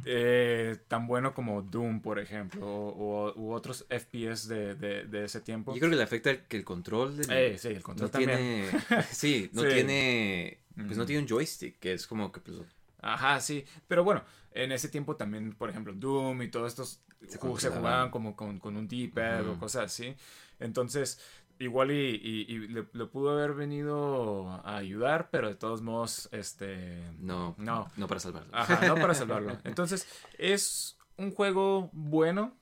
eh, tan bueno como Doom, por ejemplo, o, u otros FPS de, de- de ese tiempo. Yo creo que le afecta que el control del- Eh, sí, el control no también. tiene, sí, no Sí. tiene, pues no tiene un joystick, que es como que pues Ajá, sí. Pero bueno, en ese tiempo también, por ejemplo, Doom y todos estos Se se, jugaban como con, con un D-pad o Ujú. cosas así. Entonces, igual y, y- y le, le pudo haber venido a ayudar, pero de todos modos, este... no, No. no para salvarlo. Ajá, no para salvarlo. Entonces, es un juego bueno.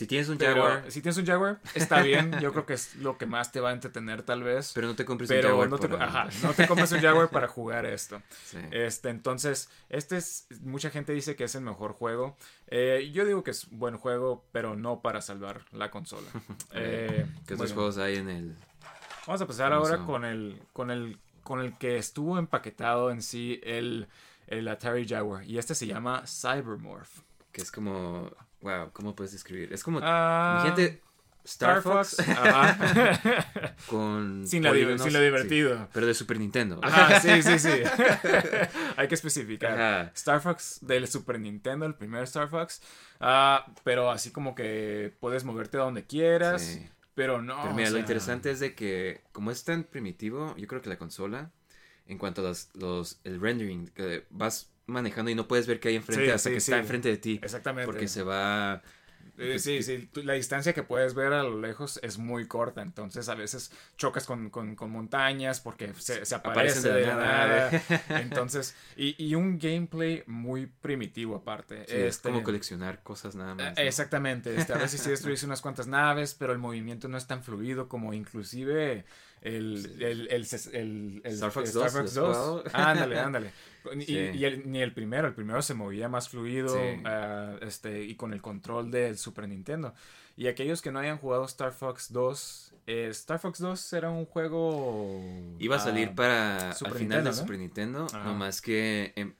Si tienes un Pero Jaguar, si tienes un Jaguar, está bien. Yo creo que es lo que más te va a entretener tal vez. pero no te compres un Pero Jaguar no te, ajá, no te compres un Jaguar para jugar esto. Sí. Este, entonces, este es, mucha gente dice que es el mejor juego. Eh, yo digo que es buen juego, pero no para salvar la consola. Eh, ¿Qué otros bueno, juegos hay en el Vamos a pasar ahora con el, con el, con el que estuvo empaquetado en sí el, el Atari Jaguar. Y este se llama Cybermorph. que es como wow, ¿cómo puedes describir? Es como Ah, mi gente Star Fox Ajá. con Sin polígonos, sin lo divertido. sí, pero de Super Nintendo. Ajá, sí, sí, sí. Hay que especificar. Ajá. Star Fox del Super Nintendo, el primer Star Fox. Ah, pero así como que puedes moverte a donde quieras. Sí. Pero no. Pero mira, o lo interesante es de que, como es tan primitivo, yo creo que la consola, en cuanto a los, los- el rendering, que vas manejando y no puedes ver qué hay enfrente Sí, hasta sí, que sí. está enfrente de ti. Exactamente. Porque se va. Eh, sí, sí, tú- la distancia que puedes ver a lo lejos es muy corta, entonces a veces chocas con, con- con montañas porque se, se aparece Aparecen de la nada. nada. Entonces, y, y un gameplay muy primitivo aparte. sí, es Este, como coleccionar cosas nada eh, más. ¿no? Exactamente, este, a veces sí destruyes unas cuantas naves, pero el movimiento no es tan fluido como inclusive el, el, el, el- el- Star Fox el 2, ¿lo has jugado? Ándale, ándale. Y, Sí. y el- ni el primero, el primero se movía más fluido Sí. ah, este, y con el control del Super Nintendo. Y aquellos que no hayan jugado Star Fox 2, eh, Star Fox 2 era un juego... Iba a salir ah, para Super al final Nintendo, del ¿no? Super Nintendo, Ajá. no más que em,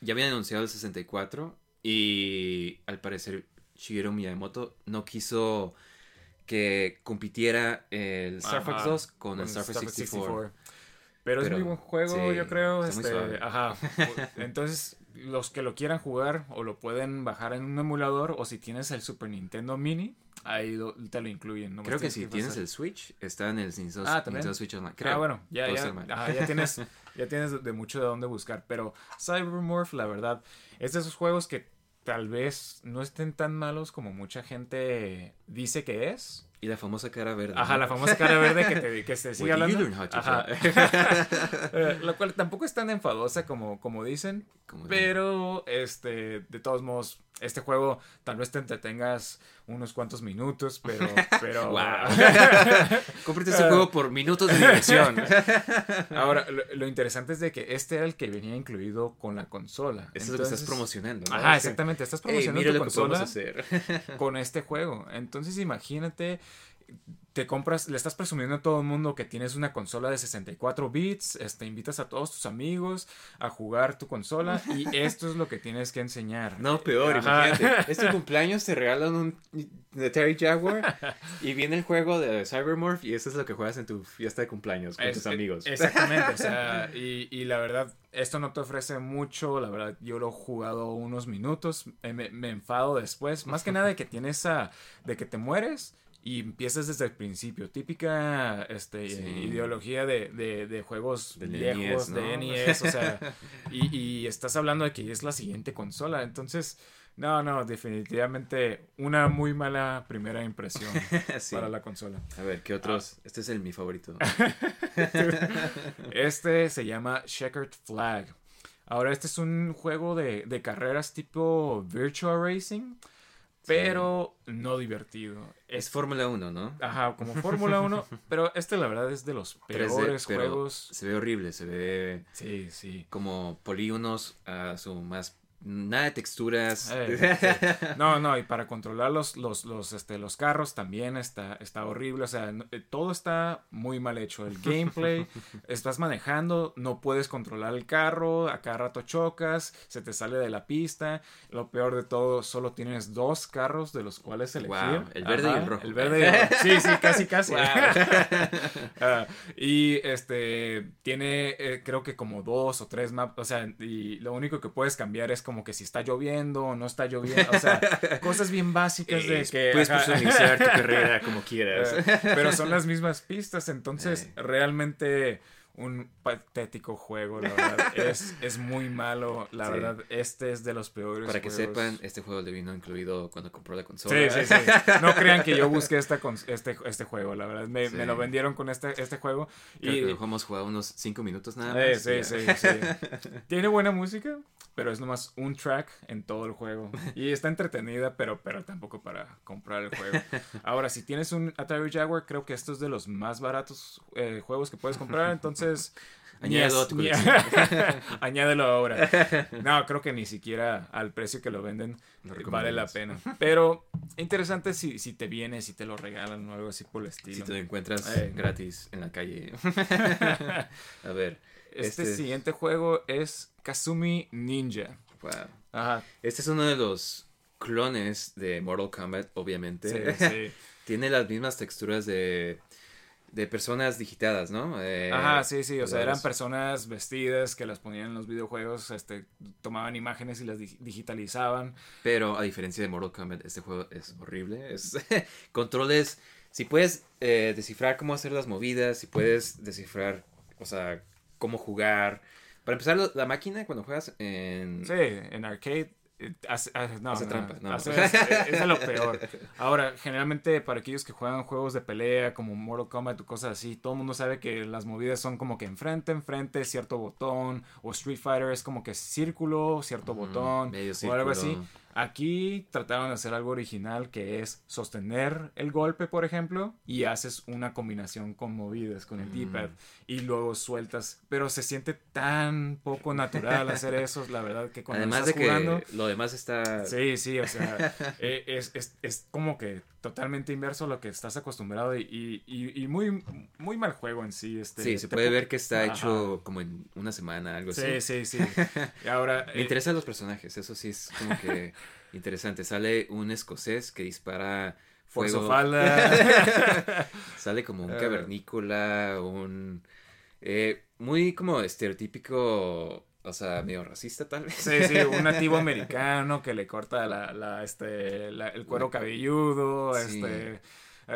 ya habían anunciado el 64 y al parecer Shigeru Miyamoto no quiso que compitiera el Star Fox Ajá, 2 con, el Star Fox 64. Pero, es muy buen juego, sí, yo creo. Este, ajá. Entonces, los que lo quieran jugar o lo pueden bajar en un emulador o si tienes el Super Nintendo Mini, ahí lo- te lo incluyen. Creo que si tienes el Switch, está en el Nintendo, Ah, ¿también? Nintendo Switch Online. Creo. Ah, bueno, ya, ya, ajá, ya tienes, ya tienes de mucho de dónde buscar. Pero Cybermorph, la verdad, es de esos juegos que tal vez no estén tan malos como mucha gente dice que es. Y la famosa cara verde. Ajá, ¿no? la famosa cara verde que te, que te sigue hablando. Ajá. fly? Eh, Lo cual tampoco es tan enfadosa como, como dicen. Pero, este, de todos modos, este juego tal vez te entretengas unos cuantos minutos, pero, pero. Wow. Cómprate ese juego por minutos de diversión. Ahora, lo, lo interesante es de que este era el que venía incluido con la consola. Eso es lo que estás promocionando. ¿no? Ajá, exactamente. Estás "Ey, promocionando mira tu consola hacer. con este juego. Entonces, imagínate, te compras, le estás presumiendo a todo el mundo que tienes una consola de 64 bits, este, invitas a todos tus amigos a jugar tu consola y esto es lo que tienes que enseñar. No, peor, Ajá. imagínate. Es tu cumpleaños, te regalan un Atari Jaguar y viene el juego de Cybermorph y eso es lo que juegas en tu fiesta de cumpleaños con Es- tus amigos. Exactamente, o sea, y, y la verdad, esto no te ofrece mucho, la verdad, yo lo he jugado unos minutos, eh, me, me enfado después, más que nada de que tienes a, de que te mueres y empiezas desde el principio, típica este, Sí. ideología de, de- de juegos Del viejos, NES, de. NES, o sea, y, y estás hablando de que es la siguiente consola, entonces... No, no, definitivamente una muy mala primera impresión Sí. para la consola. A ver, ¿qué otros? Este es el mi favorito. Este se llama Checkered Flag. Ahora, este es un juego de, de carreras tipo Virtual Racing, pero no divertido. Es Es, Fórmula 1, ¿no? ajá, como Fórmula 1, pero este la verdad es de los 3D, peores juegos. Se ve horrible, se ve Sí, sí. como polígonos a su más... Nada de texturas. Eh, sí. No, no, y para controlar los, los, los, este, los carros también está, está horrible. O sea, no- eh, todo está muy mal hecho. El gameplay, estás manejando, no puedes controlar el carro, a cada rato chocas, se te sale de la pista. Lo peor de todo, solo tienes dos carros de los cuales elegir. Wow, el verde y el rojo. El verde y el rojo. Sí, sí, casi, casi. Wow. Ah, y este tiene eh, creo que como dos o tres maps, o sea, y lo único que puedes cambiar es como que si está lloviendo o no está lloviendo, o sea, cosas bien básicas de que Puedes ajá, personalizar tu carrera como quieras. pero son las mismas pistas, entonces realmente un patético juego, la verdad, es, es muy malo, la Sí. verdad, este es de los peores Para que juegos. sepan, este juego le vino incluido cuando compró la consola. Sí, sí, sí. No crean que yo busqué esta este, este juego, la verdad. Me, Sí. me lo vendieron con este, este juego. Creo y, que lo hemos jugado unos 5 minutos nada Eh, más. sí, sí, ya. sí. Tiene buena música, pero es nomás un track en todo el juego. Y está entretenida, pero, pero tampoco para comprar el juego. Ahora, si tienes un Atari Jaguar, creo que esto es de los más baratos eh, juegos que puedes comprar. Entonces, Añádelo ni-. Añádelo ahora. No, creo que ni siquiera al precio que lo venden Lo eh, vale la pena. Pero interesante si, si te viene, si te lo regalan o algo así por el estilo. Si te lo encuentras Eh. gratis en la calle. a ver. Este, Este- siguiente juego es Kazumi Ninja. wow. Ajá. Este es uno de los clones de Mortal Kombat, Sí, obviamente. sí. Tiene las mismas texturas de, de personas digitadas, ¿no? Eh, Ajá, sí, sí, o sea, eran personas vestidas que las ponían en los videojuegos, este, tomaban imágenes y las dig- digitalizaban. Pero a diferencia de Mortal Kombat, este juego es horrible. Es controles. Si puedes eh, descifrar cómo hacer las movidas, si puedes descifrar, o sea, cómo jugar. Para empezar, la máquina cuando juegas en. Sí, en arcade. Hace, hace- no, Hace no, trampa, no. hace- es, es de lo peor. Ahora, generalmente para aquellos que juegan juegos de pelea como Mortal Kombat o cosas así, todo el mundo sabe que las movidas son como que enfrente, enfrente, cierto botón, o Street Fighter es como que círculo, cierto botón, o algo así. Aquí trataron de hacer algo original que es sostener el golpe, por ejemplo, y haces una combinación con movidas, con el D-pad, y luego sueltas. Pero se siente tan poco natural hacer eso, la verdad, que cuando Además de que lo demás está. Sí, sí, o sea, eh, es, es, es como que totalmente inverso a lo que estás acostumbrado y, y, y- y muy, muy mal juego en sí. Este, Sí, se te puede ver que está Ajá. hecho como en una semana, algo Sí, así. sí, sí. Y ahora. Me eh, interesan los personajes, eso sí es como que interesante. Sale un escocés que dispara fuego. Sale como un Eh. cavernícola, un... eh, muy como estereotípico, o sea, medio racista tal vez. Sí, sí, un nativo americano que le corta la, la, este, la- el cuero cabelludo, Sí. este,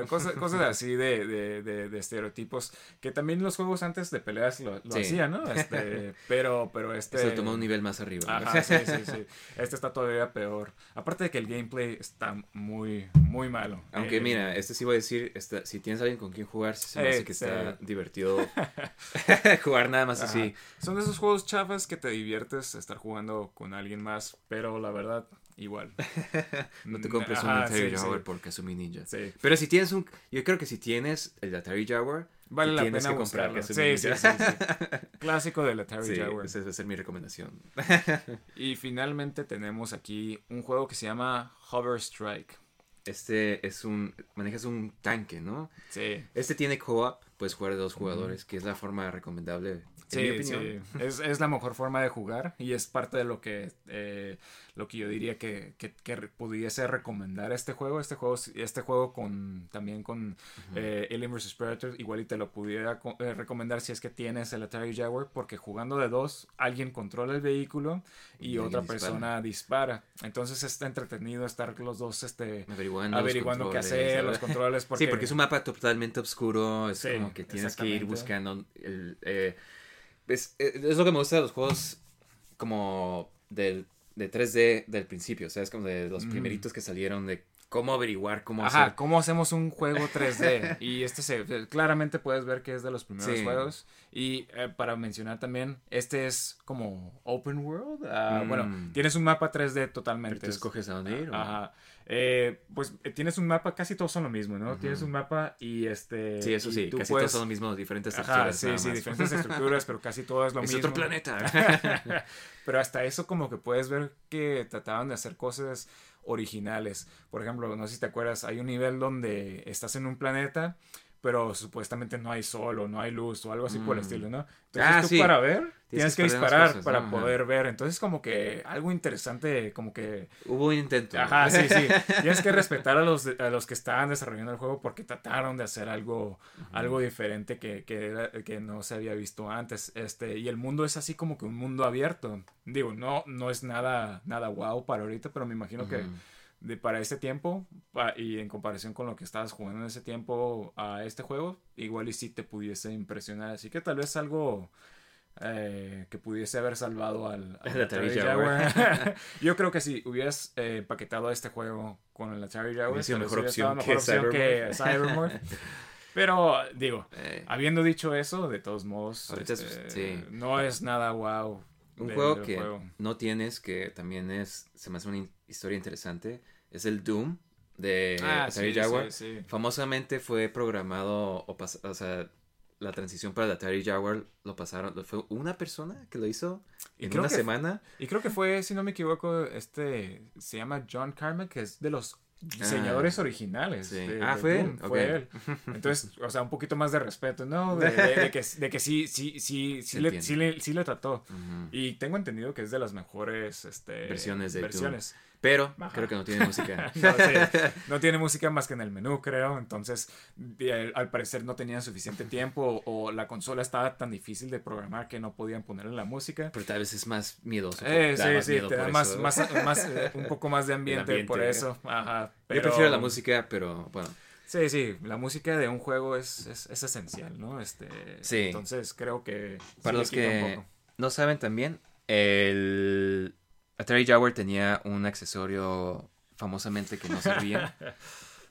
cosas, cosas así de, de, de, de estereotipos que también los juegos antes de peleas lo, lo Sí. hacían, ¿no? Este, pero, pero este... Se tomó un nivel más arriba. ¿no? Ajá, sí, sí, sí. Este está todavía peor. Aparte de que el gameplay está muy, muy malo. Aunque Eh, mira, este sí voy a decir, está- si tienes alguien con quien jugar, sí se me Eh, hace que sí. está divertido jugar nada más Ajá. así. Son de esos juegos chafas que te diviertes estar jugando con alguien más, pero la verdad, igual. No te compres Ajá, un Atari sí, Jaguar sí. por Kazumi Ninja. Sí. Pero si tienes un... Yo creo que si tienes el Atari Jaguar, Vale la tienes pena que comprar buscarlo. Kazumi Sí, sí. Clásico del Atari Jaguar. esa debe ser mi recomendación. Y finalmente tenemos aquí un juego que se llama Hover Strike. Este es un... Manejas un tanque, ¿no? Sí. Este tiene co-op, puedes jugar de dos jugadores, que es la forma recomendable, en Sí, mi opinión. sí. Es, es la mejor forma de jugar y es parte de lo que eh, lo que yo diría que, que, pudiese recomendar este juego. Este juego, este juego con también con eh, Alien vs Predator, igual y te lo pudiera eh, recomendar si es que tienes el Atari Jaguar, porque jugando de dos, alguien controla el vehículo y Y otra persona dispara. Entonces está entretenido estar los dos este, Averiguando, qué hacer, los controles. Porque, Sí, porque es un mapa totalmente oscuro, es Sí, como que tienes que ir buscando el... eh, es, es lo que me gusta de los juegos como del, de 3D del principio, o sea, es como de los Mm. primeritos que salieron de cómo averiguar cómo Ajá, hacer... ¿cómo hacemos un juego 3D? y este se claramente puedes ver que es de los primeros Sí. juegos. Y eh, para mencionar también, este es como open world. ah, Mm. Bueno, tienes un mapa 3D totalmente. Pero tú escoges a dónde ir. ¿o? Ajá. Eh, pues eh, tienes un mapa, casi todos son lo mismo, ¿no? Tienes un mapa y este. Sí, eso sí, casi puedes- todos son los mismos, diferentes Ajá, estructuras. sí, nada sí, más. diferentes estructuras, pero casi todo es lo es mismo. otro planeta. Pero hasta eso como que puedes ver que trataban de hacer cosas originales. Por ejemplo, no sé si te acuerdas, hay un nivel donde estás en un planeta, pero supuestamente no hay sol o no hay luz o algo así por el Mm. estilo, ¿no? Entonces Ah, tú sí. para ver tienes, que que disparar cosas, para ¿no? Ajá. poder ver. Entonces como que algo interesante, como que... Hubo un intento. Ajá, sí, sí. Tienes que respetar a los, a los que estaban desarrollando el juego porque trataron de hacer algo, algo diferente que, que, era- que no se había visto antes. Este, y el mundo es así como que un mundo abierto. Digo, no, no es nada, nada wow para ahorita, pero me imagino que. De, para este tiempo pa- y en comparación con lo que estabas jugando en ese tiempo a este juego, igual y sí te pudiese impresionar. Así que tal vez algo eh, que pudiese haber salvado al, al El Atari Jaguar. Jaguar. Yo creo que si hubieras eh, empaquetado este juego con el Atari Jaguar, Hubiera sido mejor opción mejor que opción que. Pero digo, Eh, habiendo dicho eso, de todos modos, Ahorita este, sí. no es nada wow. Un juego que juego. no tienes, que también es, se me hace una historia interesante, es el Doom de Ah, Atari sí, Jaguar. sí, sí. Famosamente fue programado, o, pas- o sea, la transición para el Atari Jaguar lo pasaron, fue una persona que lo hizo Y en una que- semana. Y creo que fue, si no me equivoco, este se llama John Carmack, que es de los diseñadores originales. sí. de- Ah, de ¿fue él? Doom. Fue él. Entonces, o sea, un poquito más de respeto, ¿no? De, que, de que sí, sí, sí, sí, le, sí, le, sí le trató. Y tengo entendido que es de las mejores este, Versiones de Doom. Pero creo que no tiene música. no, sí, no tiene música más que en el menú, creo. Entonces, al parecer no tenían suficiente tiempo o, la consola estaba tan difícil de programar que no podían ponerle la música. Pero tal vez es más miedoso. Eh, sí, más sí, miedo te da más, más, más, eh, un poco más de ambiente, ambiente. por eso. Ajá, Yo prefiero la música, pero bueno. Sí, sí, la música de un juego es, es, es esencial, ¿no? Este, Sí. Entonces creo que... sí Para le los que no saben también, el Atari Jaguar tenía un accesorio famosamente que no servía.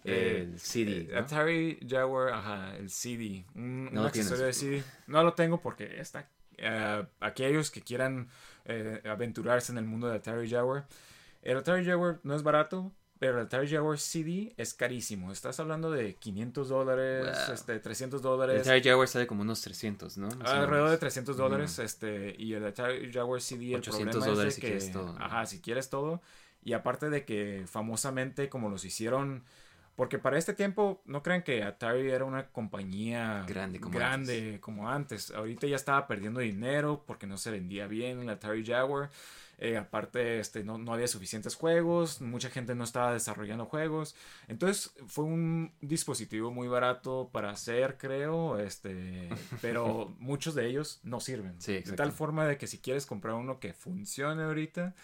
Eh, el CD. Eh, ¿no? Atari Jaguar, ajá, el CD. Un, No lo accesorio de. CD. No lo tengo porque está. eh, aquellos que quieran eh, aventurarse en el mundo de Atari Jaguar. El Atari Jaguar no es barato, pero el Atari Jaguar CD es carísimo. Estás hablando de 500 dólares, Wow. este, 300 El dólares. Atari Jaguar sale como unos 300, ¿no? Más Alrededor de menos. 300 dólares, este, y el Atari Jaguar CD, el 800 problema dólares es si que, quieres todo. ajá, si quieres todo, y aparte de que famosamente como los hicieron, porque para este tiempo, no crean que Atari era una compañía Grande como grande como antes, ahorita ya estaba perdiendo dinero porque no se vendía bien el Atari Jaguar, Eh, aparte este, no, no había suficientes juegos, mucha gente no estaba desarrollando juegos, entonces fue un dispositivo muy barato para hacer, creo, este, pero muchos de ellos no sirven. Sí, de tal forma de que si quieres comprar uno que funcione ahorita,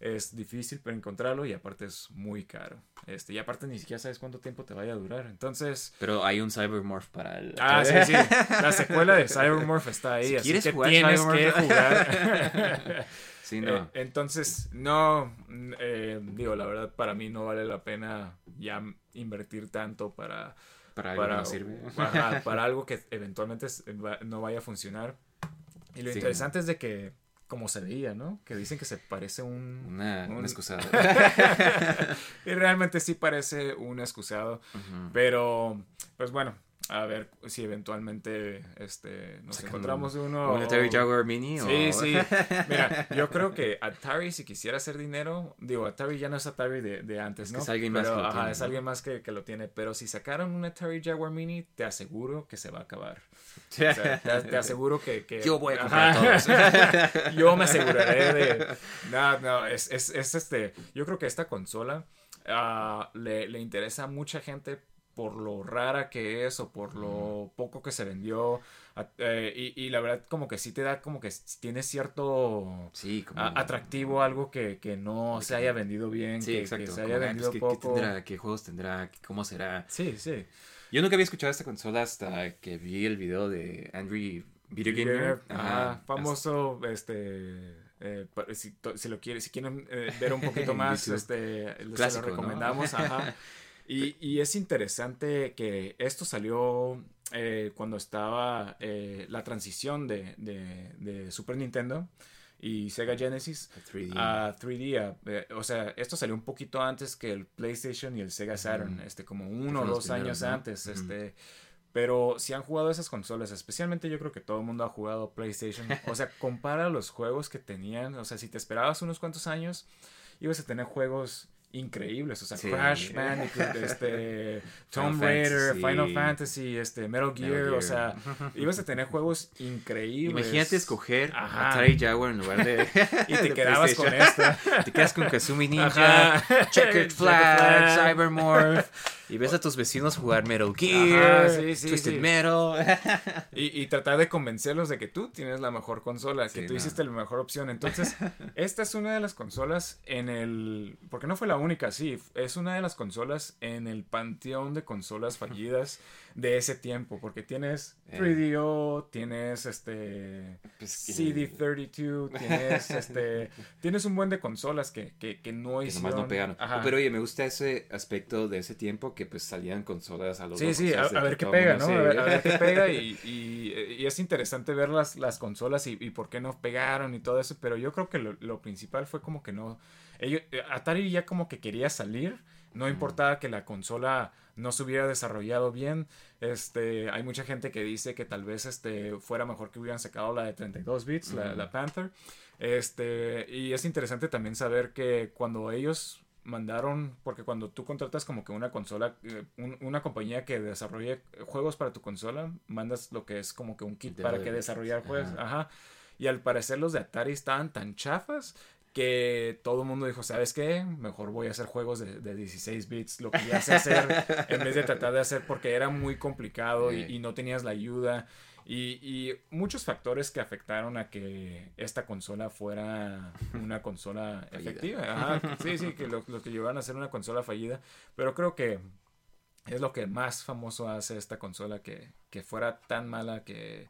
es difícil para encontrarlo y aparte es muy caro. Este, y aparte ni siquiera sabes cuánto tiempo te vaya a durar. Entonces, Pero hay un Cybermorph para el. ah, sí, sí, la secuela de Cybermorph está ahí, Si así quieres que jugar tienes Cybermorph- que jugar. Sí, no. Eh, entonces, no, eh, digo, la verdad para mí no vale la pena ya invertir tanto para para algo que para, no sirve. ajá, para algo que eventualmente no vaya a funcionar. Y lo Sí, interesante es de que, como se veía, ¿no? Que dicen que se parece un... Una, un- una excusada. y realmente sí parece un excusado. Pero, pues bueno, a ver si eventualmente este, nos encontramos uno. ¿Un Atari Jaguar Mini? Sí, o... sí. Mira, yo creo que Atari, si quisiera hacer dinero, digo, Atari ya no es Atari de, de antes, Es ¿no? que es alguien más que lo ajá, tiene, es ¿no? alguien más que, que lo tiene. Pero si sacaron un Atari Jaguar Mini, te aseguro que se va a acabar. O sea, te, te aseguro que, que- Yo voy a comprar Ajá. Yo me aseguraré de. No, no, es, es, es este. Yo creo que esta consola ah, le, le interesa a mucha gente por lo rara que es o por lo poco que se vendió. eh, y, y la verdad, como que sí te da, como que tiene cierto Sí, como... a- atractivo, algo que, que no se haya vendido bien, Sí, que, exacto. que se como, haya ah, pues, vendido ¿qué, qué poco. tendrá? ¿Qué juegos tendrá? ¿Cómo será? Sí, sí. Yo nunca había escuchado esta consola hasta que vi el video de Andrew Video Gamer. Ajá, famoso, este, eh, si, lo quiere, si quieren eh, ver un poquito más, este, Clásico, lo ¿no? recomendamos, ajá. Y, y es interesante que esto salió eh, cuando estaba eh, la transición de, de- de Super Nintendo y Sega Genesis hasta 3D. a 3D. a- eh, o sea, esto salió un poquito antes que el PlayStation y el Sega Saturn, este, como uno o dos primeros, años ¿no? antes, este. Pero si han jugado esas consolas, especialmente yo creo que todo el mundo ha jugado PlayStation. O sea, compara los juegos que tenían. O sea, si te esperabas unos cuantos años, ibas a tener juegos increíbles. O sea, Sí. Crash Bandicoot, este, Tomb Raider, Fantasy. Final Fantasy, este, Metal Gear. Metal O sea, ibas a tener juegos increíbles. Imagínate escoger Ajá. Atari Jaguar en lugar de. Y te de quedabas con esta. Te quedas con Kazumi Ninja, Ajá. Checkered Flag. Cybermorph. Y ves a tus vecinos jugar Metal Gear, Ajá, sí, sí, Twisted sí. Metal. Y, y tratar de convencerlos de que tú tienes la mejor consola, que tú no. hiciste la mejor opción. Entonces, esta es una de las consolas en el... Porque no fue la única, sí. Es una de las consolas en el panteón de consolas fallidas de ese tiempo. Porque tienes Eh. 3DO, tienes este... Pues que- CD32, tienes este... Tienes un buen de consolas que, que, que no Que hicieron... nomás no pegaron. Ajá. Pero oye, me gusta ese aspecto de ese tiempo que pues salían consolas a los Sí, sí, a, a ver qué pega, ¿no? A ver, a ver qué pega y, y- y es interesante ver las, las consolas y, y por qué no pegaron y todo eso, pero yo creo que lo, lo principal fue como que no... Ellos, eh, Atari ya como que quería salir, no importaba que la consola no se hubiera desarrollado bien, este, hay mucha gente que dice que tal vez este, fuera mejor que hubieran sacado la de 32 bits, la, la Panther, este, y es interesante también saber que cuando ellos mandaron, porque cuando tú contratas como que una consola, eh, un- una compañía que desarrolle juegos para tu consola, mandas lo que es como que un kit para que desarrollar juegos, Ajá. ajá. Y al parecer los de Atari estaban tan chafas que todo el mundo dijo, ¿sabes qué? Mejor voy a hacer juegos de, de 16 bits, lo que ya sé hacer, en vez de tratar de hacer, porque era muy complicado y no tenías la ayuda. Y, y muchos factores que afectaron a que esta consola fuera una consola efectiva. Ajá, sí, sí, que lo, lo que llevaron a ser una consola fallida. Pero creo que es lo que más famoso hace esta consola, que, que fuera tan mala que,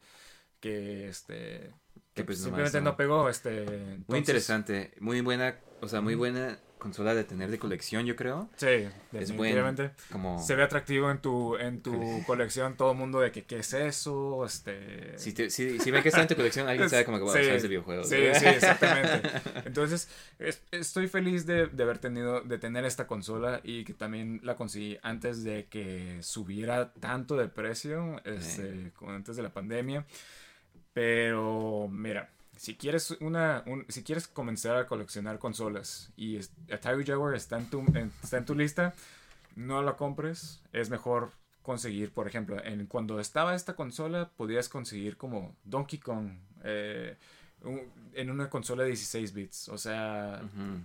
que este... Que, pues, simplemente no. no pegó. Este, Muy interesante, muy buena, o sea, muy buena consola de tener de colección, yo creo. Sí, Es bueno. definitivamente. Como Se ve atractivo en tu, en tu colección todo el mundo de que qué es eso, este... si, te- si, si ven que está en tu colección, alguien sabe como que wow, Sí, sabes de videojuegos. Sí, sí, exactamente. Entonces, es- estoy feliz de, de haber tenido, de tener esta consola y que también la conseguí antes de que subiera tanto de precio, este, antes de la pandemia. Pero, mira, si quieres una, un- si quieres comenzar a coleccionar consolas y es- Atari Jaguar está en tu, en- está en tu lista, no la compres. Es mejor conseguir, por ejemplo, en, cuando estaba esta consola, podías conseguir como Donkey Kong eh, un- en una consola de 16 bits. O sea,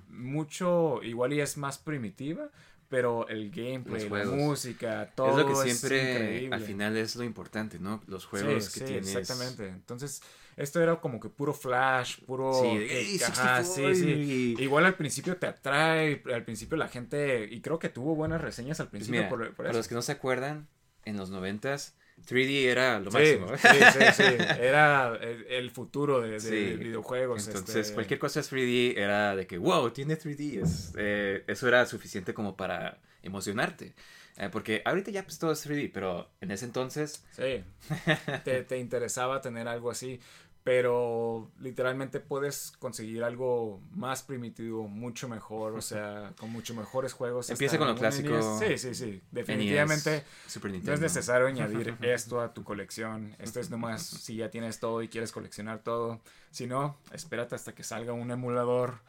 mucho, igual y es más primitiva, pero el gameplay, la música, todo es lo que siempre al final es lo importante, ¿no? Los juegos Sí, que sí, tienes. exactamente. Entonces, esto era como que puro flash, puro... Sí, de, que- "Ey, ajá, sí, 64", sí. Igual al principio te atrae, al principio la gente, y creo que tuvo buenas reseñas al Pues principio mira, por, por para eso. los que no se acuerdan, en los noventas, 3D era lo Sí, máximo. sí, sí, sí. Era el, el futuro de, de Sí. videojuegos. Entonces, este, cualquier cosa es 3D era de que, wow, tiene 3D. Es, eh, eso era suficiente como para emocionarte. Eh, porque ahorita ya pues todo es 3D, pero en ese entonces, Sí, te, te interesaba tener algo así, pero literalmente puedes conseguir algo más primitivo, mucho mejor, o sea, con mucho mejores juegos. Empieza con lo clásico. NES. Sí, sí, sí, definitivamente. NES, Super No es necesario añadir esto a tu colección. Esto es nomás si ya tienes todo y quieres coleccionar todo. Si no, espérate hasta que salga un emulador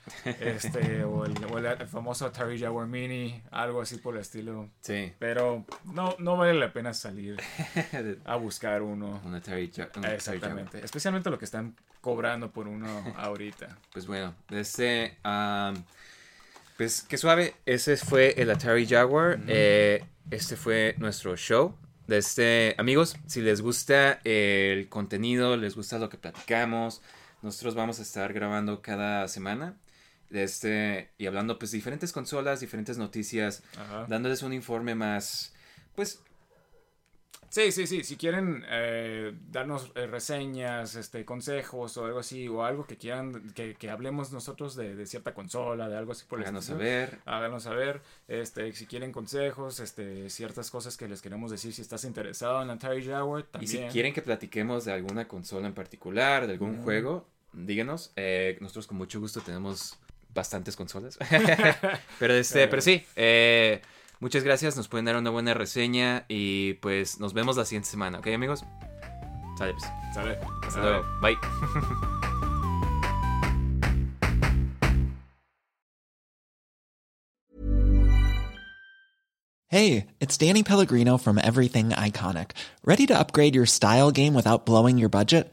este, o, el, o el- el famoso Atari Jaguar Mini, algo así por el estilo. Sí. Pero no, no vale la pena salir a buscar uno. Un Atari, Ja- un Exactamente. Especialmente lo que están cobrando por uno ahorita. Pues bueno, este. am, pues qué suave. Ese fue el Atari Jaguar. Eh, este fue nuestro show. Este, amigos, si les gusta el contenido, les gusta lo que platicamos, nosotros vamos a estar grabando cada semana. Este, y hablando pues de diferentes consolas, diferentes noticias, Ajá. dándoles un informe más, pues Sí, sí, sí. Si quieren eh, darnos eh, reseñas, este, consejos o algo así, o algo que quieran que, que hablemos nosotros de, de cierta consola, de algo así por el háganos estilo, saber. Háganos saber, este, si quieren consejos, este, ciertas cosas que les queremos decir, si estás interesado en Atari Jaguar, Y también. si quieren que platiquemos de alguna consola en particular, de algún juego, díganos. Eh, nosotros con mucho gusto tenemos bastantes consolas. pero, este, pero sí, eh, muchas gracias. Nos pueden dar una buena reseña y pues nos vemos la siguiente semana, ¿ok amigos? Sale, pues. Sale. Hasta Sale. luego. Bye. Hey, it's Danny Pellegrino from Everything Iconic. Ready to upgrade your style game without blowing your budget?